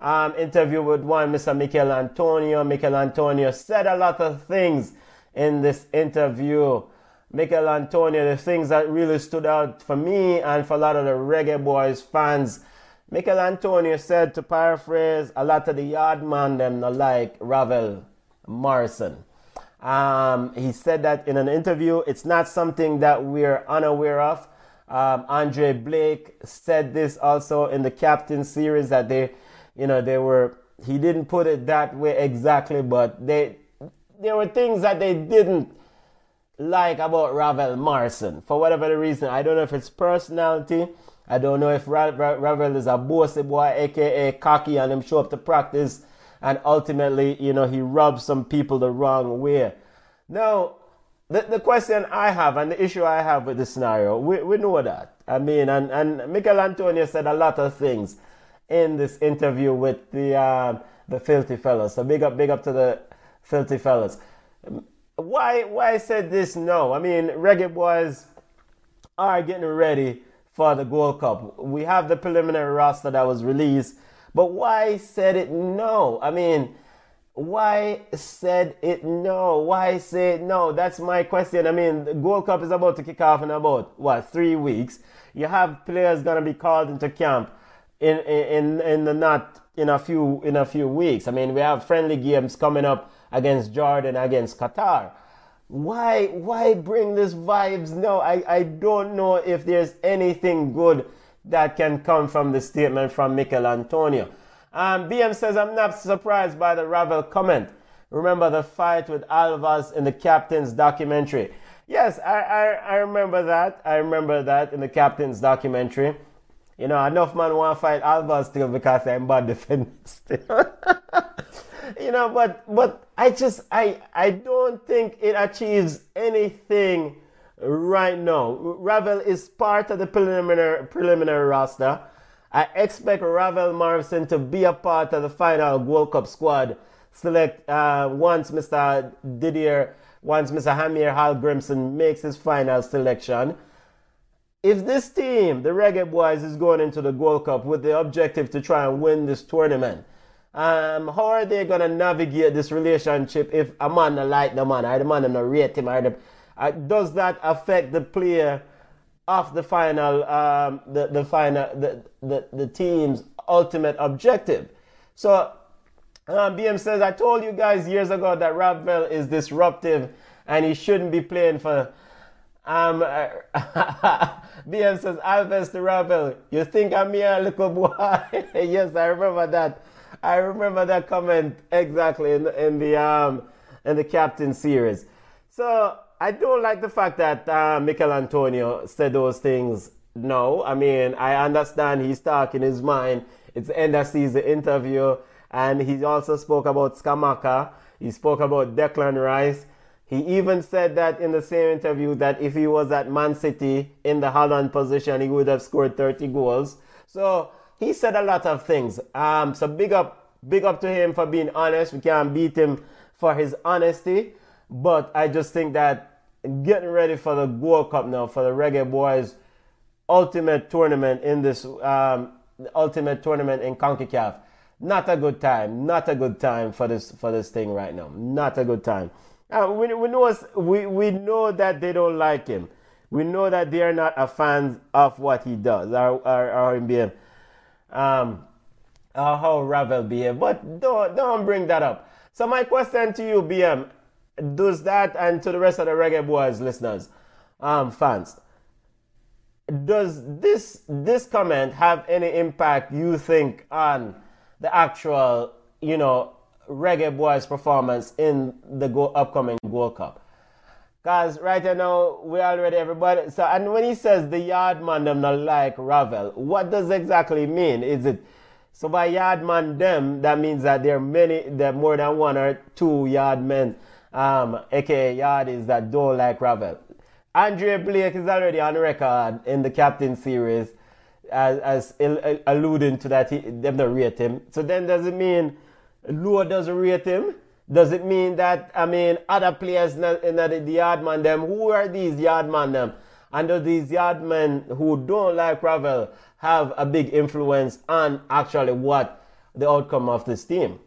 [SPEAKER 2] um, interview with one Mr. Michail Antonio. Michail Antonio said a lot of things in this interview. Michail Antonio, the things that really stood out for me and for a lot of the Reggae Boys fans. Michail Antonio said, to paraphrase, a lot of the yard man them not like Ravel Morrison. Um, he said that in an interview. It's not something that we're unaware of. Um, Andre Blake said this also in the captain series that they, you know, they were. He didn't put it that way exactly, but they there were things that they didn't like about Ravel Morrison for whatever the reason. I don't know if it's personality. I don't know if Ra- Ra- Ravel is a bossy boy, aka cocky, and him show up to practice, and ultimately, you know, he rubs some people the wrong way. Now, the, the question I have and the issue I have with this scenario, we, we know that. I mean, and, and Michail Antonio said a lot of things in this interview with the um, the filthy fellas. So big up, big up to the filthy fellas. Why why I said this? No, I mean reggae boys are getting ready for the Gold Cup. We have the preliminary roster that was released, but why said it? No, I mean why said it no? Why say no? That's my question. I mean, the Gold Cup is about to kick off in about what three weeks. You have players gonna be called into camp in in in the not in a few in a few weeks. I mean, we have friendly games coming up against Jordan, against Qatar. Why why bring this vibes? No, I, I don't know if there's anything good that can come from the statement from Michail Antonio. Um, BM says, I'm not surprised by the Ravel comment. Remember the fight with Alvas in the captain's documentary. Yes, I, I, I remember that. I remember that in the captain's documentary. You know, enough man want to fight Alba still because I'm bad defender still. you know, but but I just I I don't think it achieves anything right now. Ravel is part of the preliminary preliminary roster. I expect Ravel Morrison to be a part of the final World Cup squad. Select uh, once Mr. Didier, once Mr. Heimir Hallgrimsson makes his final selection. If this team, the Reggae Boys, is going into the World Cup with the objective to try and win this tournament, um, how are they gonna navigate this relationship if a man not like the man, or the man not rate him, or the, uh, does that affect the player of the final, um, the the final, the, the the team's ultimate objective? So, um, BM says, I told you guys years ago that Ravel is disruptive and he shouldn't be playing for. Um, BM says, Alvas to Ravel, you think I'm here, little boy? yes, I remember that. I remember that comment exactly in the, in the um in the captain series. So I don't like the fact that uh, Michail Antonio said those things. No, I mean I understand he's talking his mind. It's the end of season interview, and he also spoke about Scamacca. He spoke about Declan Rice. He even said that in the same interview that if he was at Man City in the Haaland position, he would have scored 30 goals. So he said a lot of things. Um, so big up, big up to him for being honest. We can't beat him for his honesty, but I just think that getting ready for the World Cup now for the Reggae Boys ultimate tournament in this um, ultimate tournament in Concacaf. Not a good time. Not a good time for this for this thing right now. Not a good time. Uh, we, we know we, we know that they don't like him. We know that they are not a fan of what he does or, or, or being um, uh, how Ravel behave. But don't don't bring that up. So my question to you, BM, does that and to the rest of the Reggae Boys listeners, um, fans, does this this comment have any impact you think on the actual you know Reggae Boys performance in the go- upcoming World Cup? Cause right now we already everybody. So and when he says the yard man them not like Ravel, what does exactly mean? Is it so by yard man them that means that there are many, there more than one or two yard men, um, aka yardies that don't like Ravel. Andre Blake is already on record in the captain series as, as alluding to that he, them don't rate him. So then does it mean Lua doesn't rate him? Does it mean that, I mean, other players in the, in the, them, who are these yard man them? And do these yard men who don't like Ravel have a big influence on actually what the outcome of this team?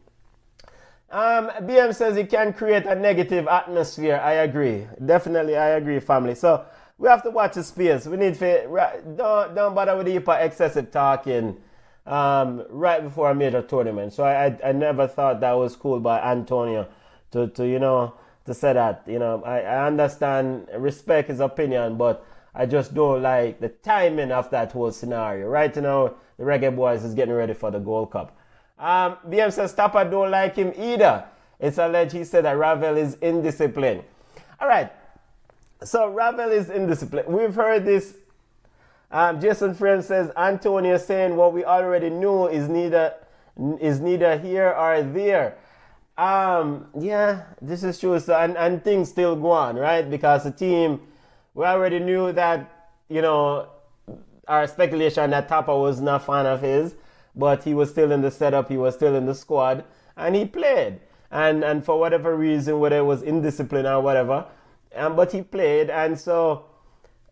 [SPEAKER 2] Um, BM says it can create a negative atmosphere. I agree. Definitely, I agree, family. So we have to watch the space. We need to, don't, don't bother with the excessive talking um, right before a major tournament. So I, I, I, never thought that was cool by Antonio to, to you know to say that. You know, I, I understand, respect his opinion, but I just don't like the timing of that whole scenario. Right now, the Reggae Boys is getting ready for the Gold Cup. Um, BM says Tappa don't like him either. It's alleged he said that Ravel is indisciplined. All right. So Ravel is indisciplined. We've heard this um, Jason Frame says Antonio saying what we already knew is neither is neither here or there. Um, yeah, this is true. So and, and things still go on, right? Because the team we already knew that, you know, our speculation that Tappa was not fan of his, but he was still in the setup, he was still in the squad, and he played. And and for whatever reason, whether it was indiscipline or whatever, um, but he played, and so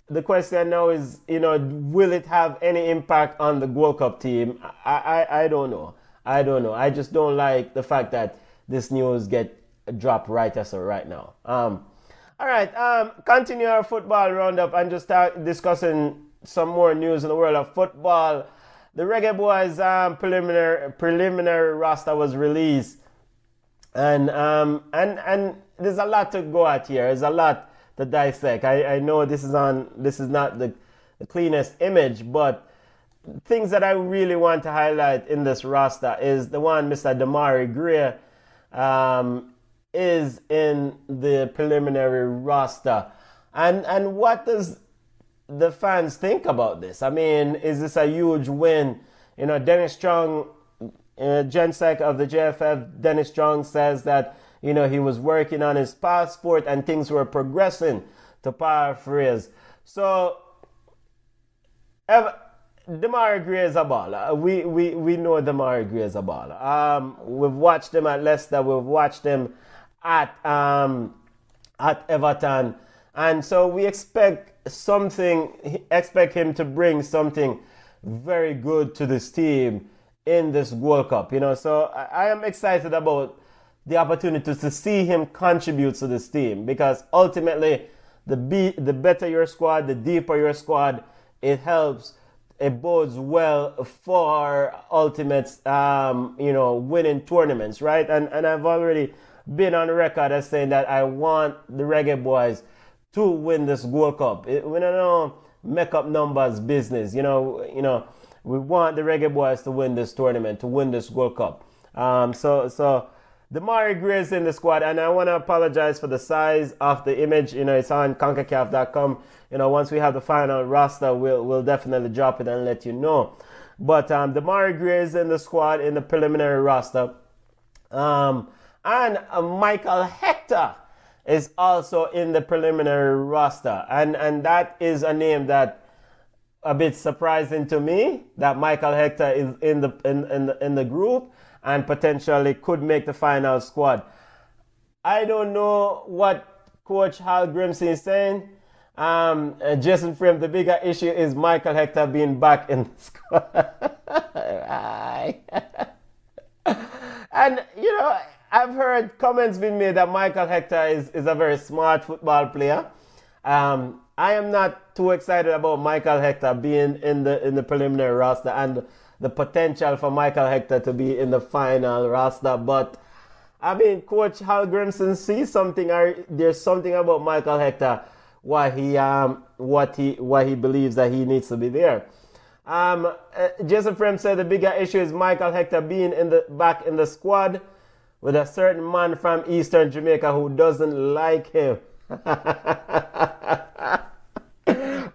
[SPEAKER 2] the question now is, you know, will it have any impact on the World Cup team? I, I, I don't know. I don't know. I just don't like the fact that this news get dropped right as of right now. Um, all right, um, continue our football roundup and just start discussing some more news in the world of football. The Reggae Boys um, preliminary preliminary roster was released, and um, and and there's a lot to go at here. There's a lot to dissect. I, I know this is on this is not the, the cleanest image, but things that I really want to highlight in this roster is the one Mr. Demarai Gray um, is in the preliminary roster. And and what does the fans think about this? I mean, is this a huge win? You know, Dennis Chung, uh, GenSec of the JFF, Dennis Chung says that you know he was working on his passport and things were progressing. To paraphrase, so. Ever, Demarai Gray is a baller. We, we, we know Demarai Gray is a baller. Um, we've watched him at Leicester. We've watched him at um, at Everton, and so we expect something. Expect him to bring something very good to this team in this World Cup. You know, so I, I am excited about the opportunity to see him contribute to this team because ultimately, the be, the better your squad, the deeper your squad, it helps it bodes well for ultimate, um, you know, winning tournaments, right? And and I've already been on record as saying that I want the Reggae Boys to win this World Cup. We don't know make up numbers business, you know. You know, we want the Reggae Boys to win this tournament, to win this World Cup. Um, so so. Demarai Gray is in the squad, and I want to apologize for the size of the image. You know, it's on CONCACAF.com you know, once we have the final roster, we'll, we'll definitely drop it and let you know. But um, Demarai Gray is in the squad in the preliminary roster. Um, and uh, Michael Hector is also in the preliminary roster. And, and that is a name that a bit surprising to me that Michael Hector is in the in, in the in the group and potentially could make the final squad. I don't know what Coach Hallgrimsson is saying. Um, uh, Jason Frame, the bigger issue is Michael Hector being back in the squad. and, you know, I've heard comments being made that Michael Hector is, is a very smart football player. Um, I am not too excited about Michael Hector being in the in the preliminary roster and the potential for Michael Hector to be in the final roster. But I mean, Coach Hallgrimsson sees something, or there's something about Michael Hector why he um what he why he believes that he needs to be there. Um, uh, Jason Frame said the bigger issue is Michael Hector being in the back in the squad with a certain man from Eastern Jamaica who doesn't like him. We're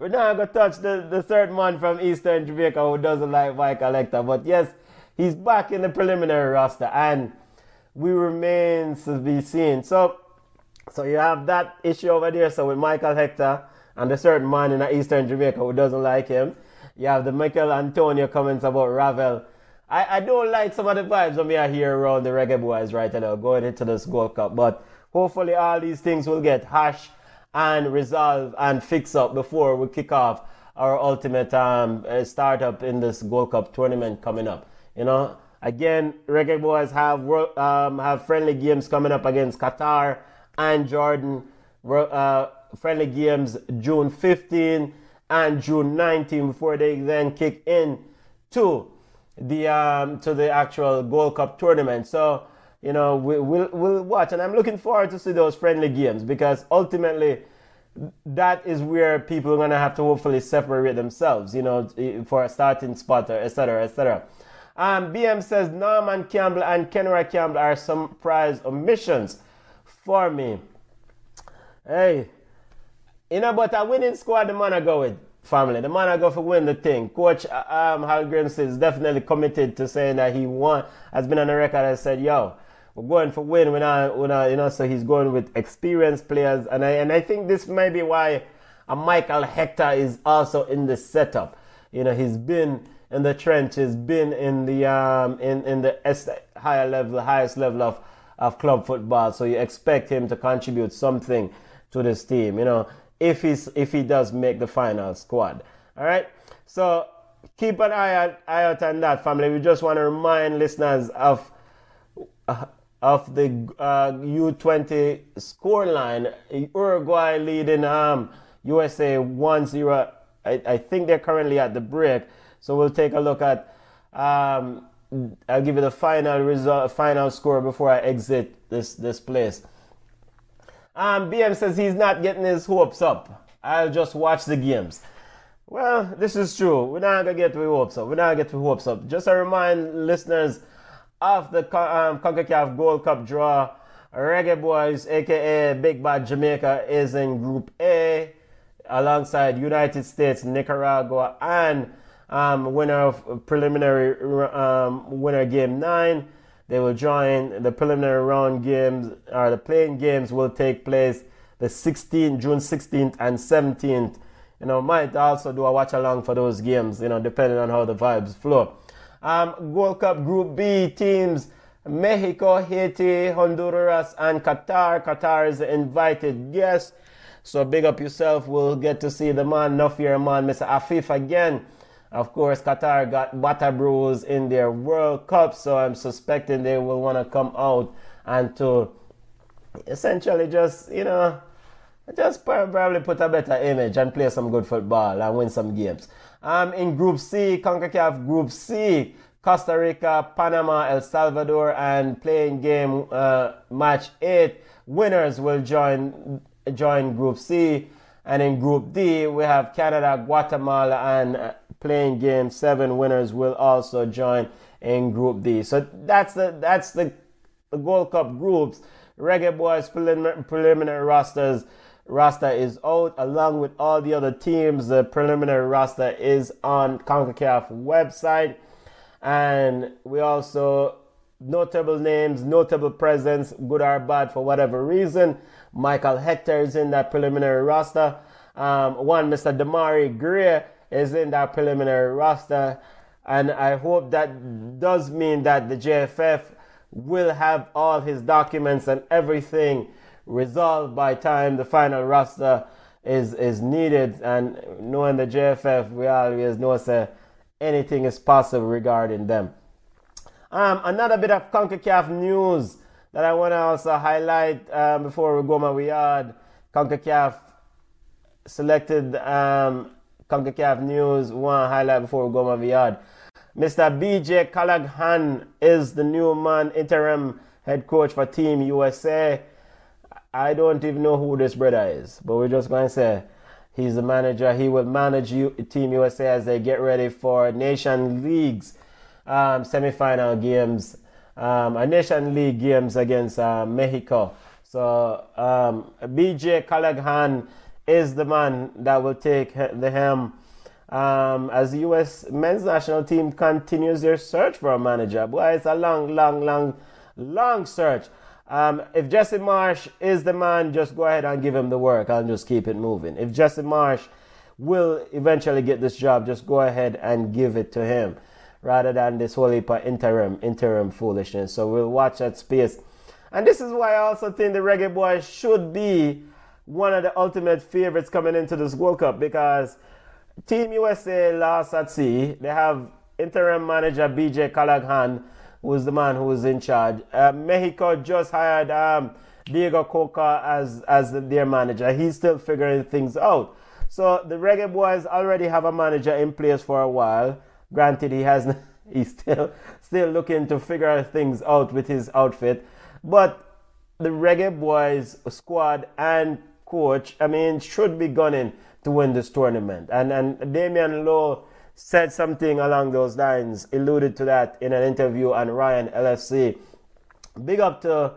[SPEAKER 2] not gonna touch the, the certain man from Eastern Jamaica who doesn't like Michael Hector, but yes, he's back in the preliminary roster and we remain to be seen. So so you have that issue over there. So with Michael Hector and the certain man in Eastern Jamaica who doesn't like him. You have the Michail Antonio comments about Ravel. I, I don't like some of the vibes when we are here around the reggae boys right now going into this Gold Cup. But hopefully all these things will get hashed and resolved and fixed up before we kick off our ultimate um, uh, startup in this Gold Cup tournament coming up. You know, again, reggae boys have um, have friendly games coming up against Qatar and Jordan uh, friendly games June 15 and June 19 before they then kick in to the um, to the actual Gold Cup tournament. So you know we, will we'll watch, and I'm looking forward to see those friendly games because ultimately that is where people are gonna have to hopefully separate themselves. You know for a starting spot, etc. etc. Um, BM says Norman Campbell and Kenora Campbell are some prize omissions for me. Hey, you know, but a winning squad, the man I go with family. The man I go for win the thing. Coach uh, um, Hallgrimsson is definitely committed to saying that he won. Has been on the record and said, "Yo, we're going for win." We're not, we're not, you know. So he's going with experienced players, and I and I think this may be why a Michael Hector is also in the setup. You know, he's been in the trenches, been in the um in in the higher level, highest level of of club football. So you expect him to contribute something to this team, you know, if he's if he does make the final squad. All right. So keep an eye out, eye out on that, family. We just want to remind listeners of uh, of the uh, U20 scoreline. Uruguay leading um, USA 1-0. I, I think they're currently at the break. So we'll take a look at um, I'll give you the final result, final score before I exit this this place. Um, BM says he's not getting his hopes up. I'll just watch the games. Well, this is true. We're not gonna get the hopes up. We're not gonna get the hopes up. Just to remind listeners of the um, CONCACAF Gold Cup draw Reggae Boys, aka Big Bad Jamaica, is in Group A alongside United States, Nicaragua, and um, winner of preliminary um, winner game nine. They will join the preliminary round games, or the playing games will take place the 16th, June 16th and 17th. You know, might also do a watch along for those games, you know, depending on how the vibes flow. Um, Gold Cup Group B teams Mexico, Haiti, Honduras, and Qatar. Qatar is the invited guest. So big up yourself. We'll get to see the man, Nuffier man, Mr. Afif again. Of course, Qatar got Bros in their World Cup, so I'm suspecting they will want to come out and to essentially just, you know, just probably put a better image and play some good football and win some games. Um, in Group C, CONCACAF Group C, Costa Rica, Panama, El Salvador, and playing game uh, match eight winners will join join Group C. And in Group D, we have Canada, Guatemala, and uh, playing game seven winners will also join in Group D. So that's the that's the, the Gold Cup groups. Reggae Boys preliminary, preliminary rosters roster is out along with all the other teams. The preliminary roster is on CONCACAF website. And we also notable names, notable presence, good or bad for whatever reason. Michael Hector is in that preliminary roster. Um, one, Mr. Demarai Gray is in that preliminary roster. And I hope that does mean that the JFF will have all his documents and everything resolved by time the final roster is is needed. And knowing the JFF, we always know that anything is possible regarding them. Um, another bit of CONCACAF news that I want to also highlight um, before we go my yard. CONCACAF selected um, CONCACAF news. One highlight before we go my yard. Mr. BJ Callaghan is the new man, interim head coach for Team USA. I don't even know who this brother is, but we're just going to say he's the manager. He will manage Team USA as they get ready for Nation Leagues um, semi-final games, um, a Nation League games against uh, Mexico. So um, BJ Callaghan is the man that will take the helm um, as the U.S. men's national team continues their search for a manager. Boy, it's a long, long, long, long search. Um, if Jesse Marsch is the man, just go ahead and give him the work and just keep it moving. If Jesse Marsch will eventually get this job, just go ahead and give it to him rather than this whole heap of interim, interim foolishness. So we'll watch that space. And this is why I also think the Reggae Boys should be one of the ultimate favorites coming into this World Cup because Team USA lost at sea. They have interim manager BJ Callaghan, who's the man who's in charge. Uh, Mexico just hired um, Diego Cocca as, as their manager. He's still figuring things out. So the Reggae Boys already have a manager in place for a while. Granted, he has he's still still looking to figure things out with his outfit, but the Reggae Boys squad and coach, I mean, should be gunning to win this tournament. And and Damion Lowe said something along those lines, alluded to that in an interview on Ryan LFC. Big up to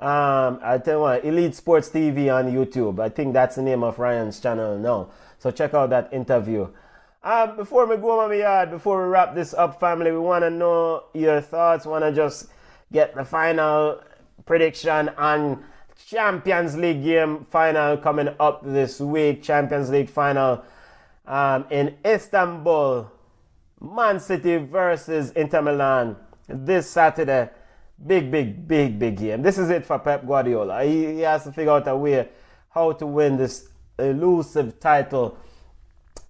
[SPEAKER 2] um, I tell you what, Elite Sports TV on YouTube. I think that's the name of Ryan's channel now. So check out that interview. Um, before we go on my yard, before we wrap this up, family, we want to know your thoughts. Want to just get the final prediction on Champions League game final coming up this week. Champions League final um, in Istanbul. Man City versus Inter Milan this Saturday. Big, big, big, big game. This is it for Pep Guardiola. He, he has to figure out a way how to win this elusive title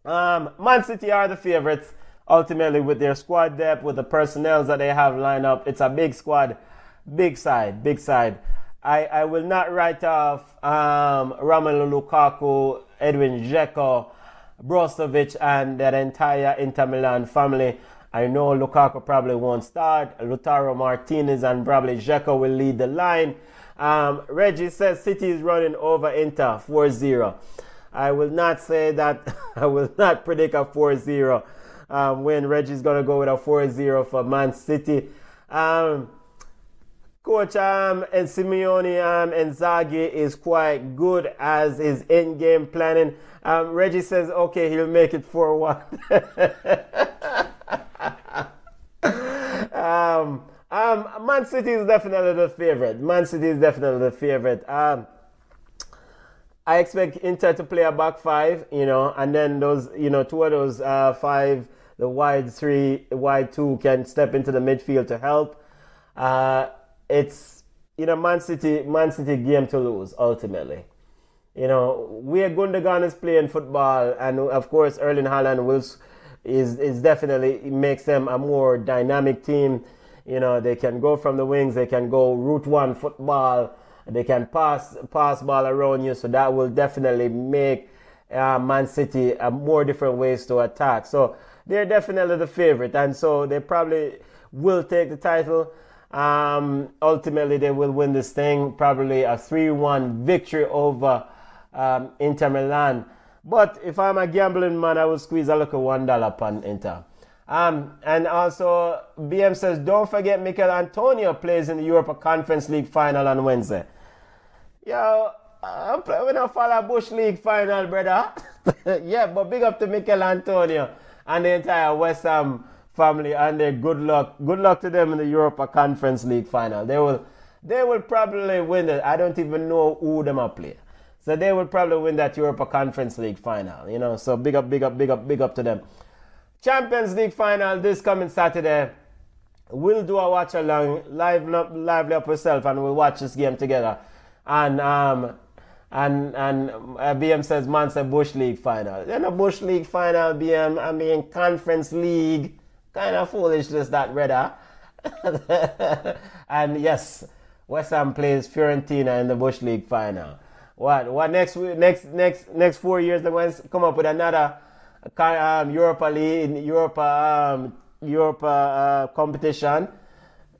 [SPEAKER 2] um, Man City are the favorites ultimately with their squad depth, with the personnel that they have lined up. It's a big squad, big side, big side. I, I will not write off um, Romelu Lukaku, Edin Dzeko, Brozovic, and that entire Inter Milan family. I know Lukaku probably won't start. Lautaro Martinez and probably Dzeko will lead the line. Um, Reggie says City is running over Inter 4 0. I will not say that, I will not predict a 4 0 um, when Reggie's going to go with a 4 0 for Man City. Um, Coach um, and Simeone um, Inzaghi is quite good as his in-game planning. Um, Reggie says, okay, he'll make it 4-1. um, um, Man City is definitely the favorite. Man City is definitely the favorite. Um, I expect Inter to play a back five, you know, and then those, you know, two of those uh, five, the wide three, wide two can step into the midfield to help. Uh, it's you know Man City Man City game to lose ultimately. You know where Gundogan is playing football, and of course Erling Haaland will is is definitely makes them a more dynamic team. You know they can go from the wings, they can go route one football, they can pass pass ball around you, so that will definitely make uh, Man City a more different ways to attack. So they're definitely the favorite, and so they probably will take the title. Um, ultimately, they will win this thing, probably a 3 1 victory over um, Inter Milan. But if I'm a gambling man, I will squeeze a little one dollar upon Inter. Um, and also, BM says, don't forget Michail Antonio plays in the Europa Conference League final on Wednesday. Yo, I'm playing with a follow Bush League final, brother. yeah, but big up to Michail Antonio and the entire West Ham family and their good luck. Good luck to them in the Europa Conference League final. They will they will probably win it. I don't even know who them are play. So they will probably win that Europa Conference League final. You know, so big up, big up, big up, big up to them. Champions League final this coming Saturday. We'll do a watch along, live lively up yourself, and we'll watch this game together. And um and and uh, BM says man said Bush League final. Then a Bush League final, BM. I mean Conference League kind of foolishness that brother. and yes, West Ham plays Fiorentina in the Bush League final. What? What next? Next? Next? Next four years, they're going to come up with another um, Europa League, Europa, um, Europa uh, competition.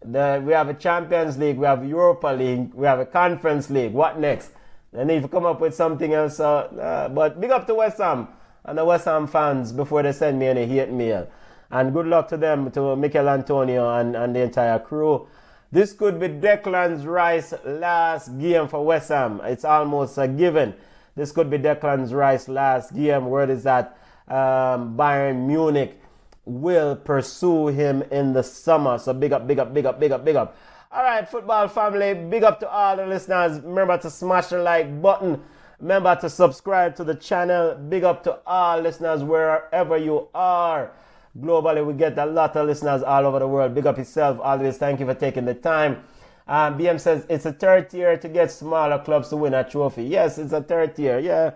[SPEAKER 2] The, we have a Champions League, we have Europa League, we have a Conference League. What next? They need to come up with something else. Uh, but big up to West Ham and the West Ham fans before they send me any hate mail. And good luck to them, to Michail Antonio and, and the entire crew. This could be Declan Rice's last game for West Ham. It's almost a given. This could be Declan Rice's last game. Word is that um, Bayern Munich will pursue him in the summer. So big up, big up, big up, big up, big up. All right, football family, big up to all the listeners. Remember to smash the like button. Remember to subscribe to the channel. Big up to all listeners wherever you are. Globally, we get a lot of listeners all over the world. Big up yourself. Always thank you for taking the time. Um, BM says it's a third tier to get smaller clubs to win a trophy. Yes, it's a third tier. Yeah.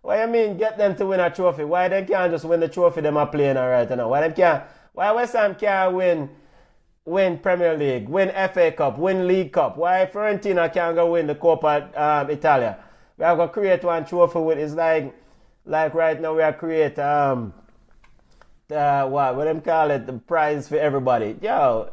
[SPEAKER 2] What you mean get them to win a trophy? Why they can't just win the trophy them are playing all right now? Why they can't? Why West Ham can't win win Premier League, win FA Cup, win League Cup? Why Fiorentina can't go win the Coppa um, Italia? We have to create one trophy with. It's like like right now we are create um uh, what what them call it the prize for everybody. Yo,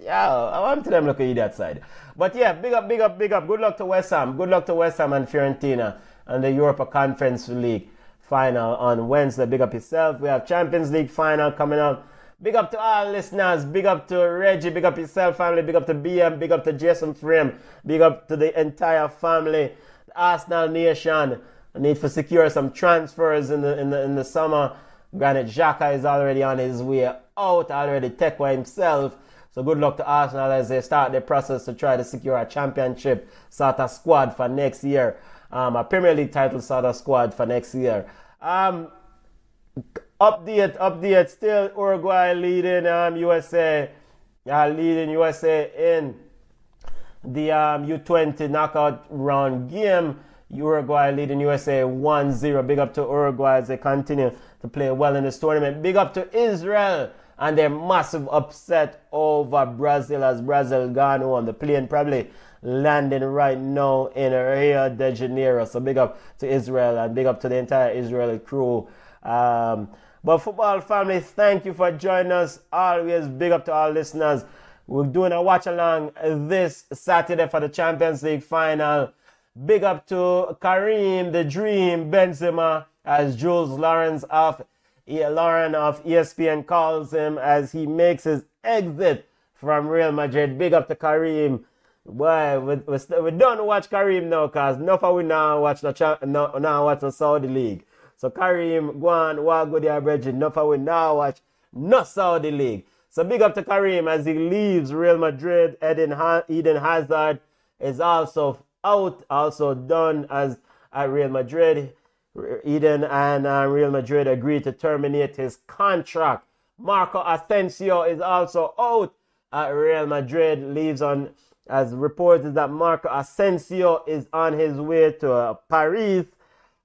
[SPEAKER 2] yo, I want to them look at that side. But yeah, big up, big up, big up. Good luck to West Ham. Good luck to West Ham and Fiorentina and the Europa Conference League final on Wednesday. Big up yourself. We have Champions League final coming up. Big up to all listeners. Big up to Reggie. Big up yourself, family. Big up to BM. Big up to Jason Frame. Big up to the entire family. The Arsenal Nation. I need to secure some transfers in the in the in the summer. Granit Xhaka is already on his way out, already Tekwa himself. So good luck to Arsenal as they start their process to try to secure a championship sort of squad for next year. Um, a Premier League title sort of squad for next year. Um, update, update. Still Uruguay leading um, USA, uh, leading USA in the um, U20 knockout round game. Uruguay leading USA 1-0. Big up to Uruguay as they continue to play well in this tournament. Big up to Israel and their massive upset over Brazil as Brazil gone on. The plane probably landing right now in Rio de Janeiro. So big up to Israel and big up to the entire Israeli crew. Um, but football family, thank you for joining us. Always big up to our listeners. We're doing a watch along this Saturday for the Champions League final. Big up to Karim, the Dream, Benzema, as Jules Laurens of Lauren of ESPN calls him as he makes his exit from Real Madrid. Big up to Karim Boy, we, we, we don't watch Karim now because enough of we now watch the cha- no, now watch the Saudi League. So Karim, go on, walk with your brethren. Enough of we now watch no Saudi League. So big up to Karim as he leaves Real Madrid. Eden, Eden Hazard is also out, also done as at Real Madrid. Eden and uh, Real Madrid agreed to terminate his contract. Marco Asensio is also out at Real Madrid. Leaves on as reported that Marco Asensio is on his way to uh, Paris.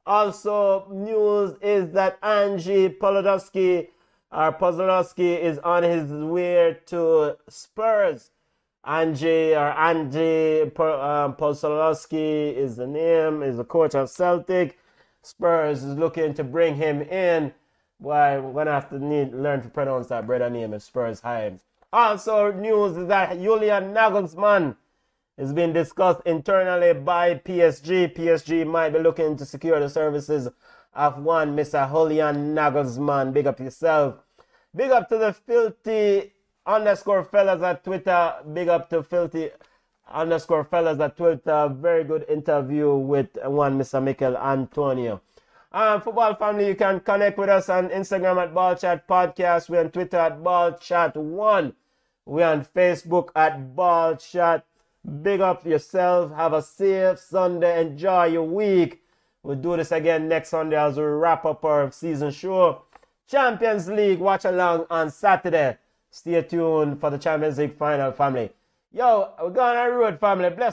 [SPEAKER 2] Also, news is that Angie Polodowski or Pozolowski is on his way to Spurs. Angie or Angie um, Pozolowski is the name, is the coach of Celtic. Spurs is looking to bring him in. Well, I'm gonna have to need learn to pronounce that brother name of Spurs Hives. Also, news is that Julian Nagelsmann is being discussed internally by PSG. PSG might be looking to secure the services of one Mr. Julian Nagelsmann. Big up yourself. Big up to the filthy underscore fellas at Twitter. Big up to filthy underscore fellas at Twitter. Very good interview with one Mr. Michail Antonio. Um, football family, you can connect with us on Instagram at Ball Chat Podcast. We're on Twitter at Ball Chat One. We're on Facebook at Ball Chat. Big up yourself. Have a safe Sunday. Enjoy your week. We'll do this again next Sunday as we wrap up our season show. Champions League watch along on Saturday. Stay tuned for the Champions League final, family. Yo, we're going on the road, family. Bless.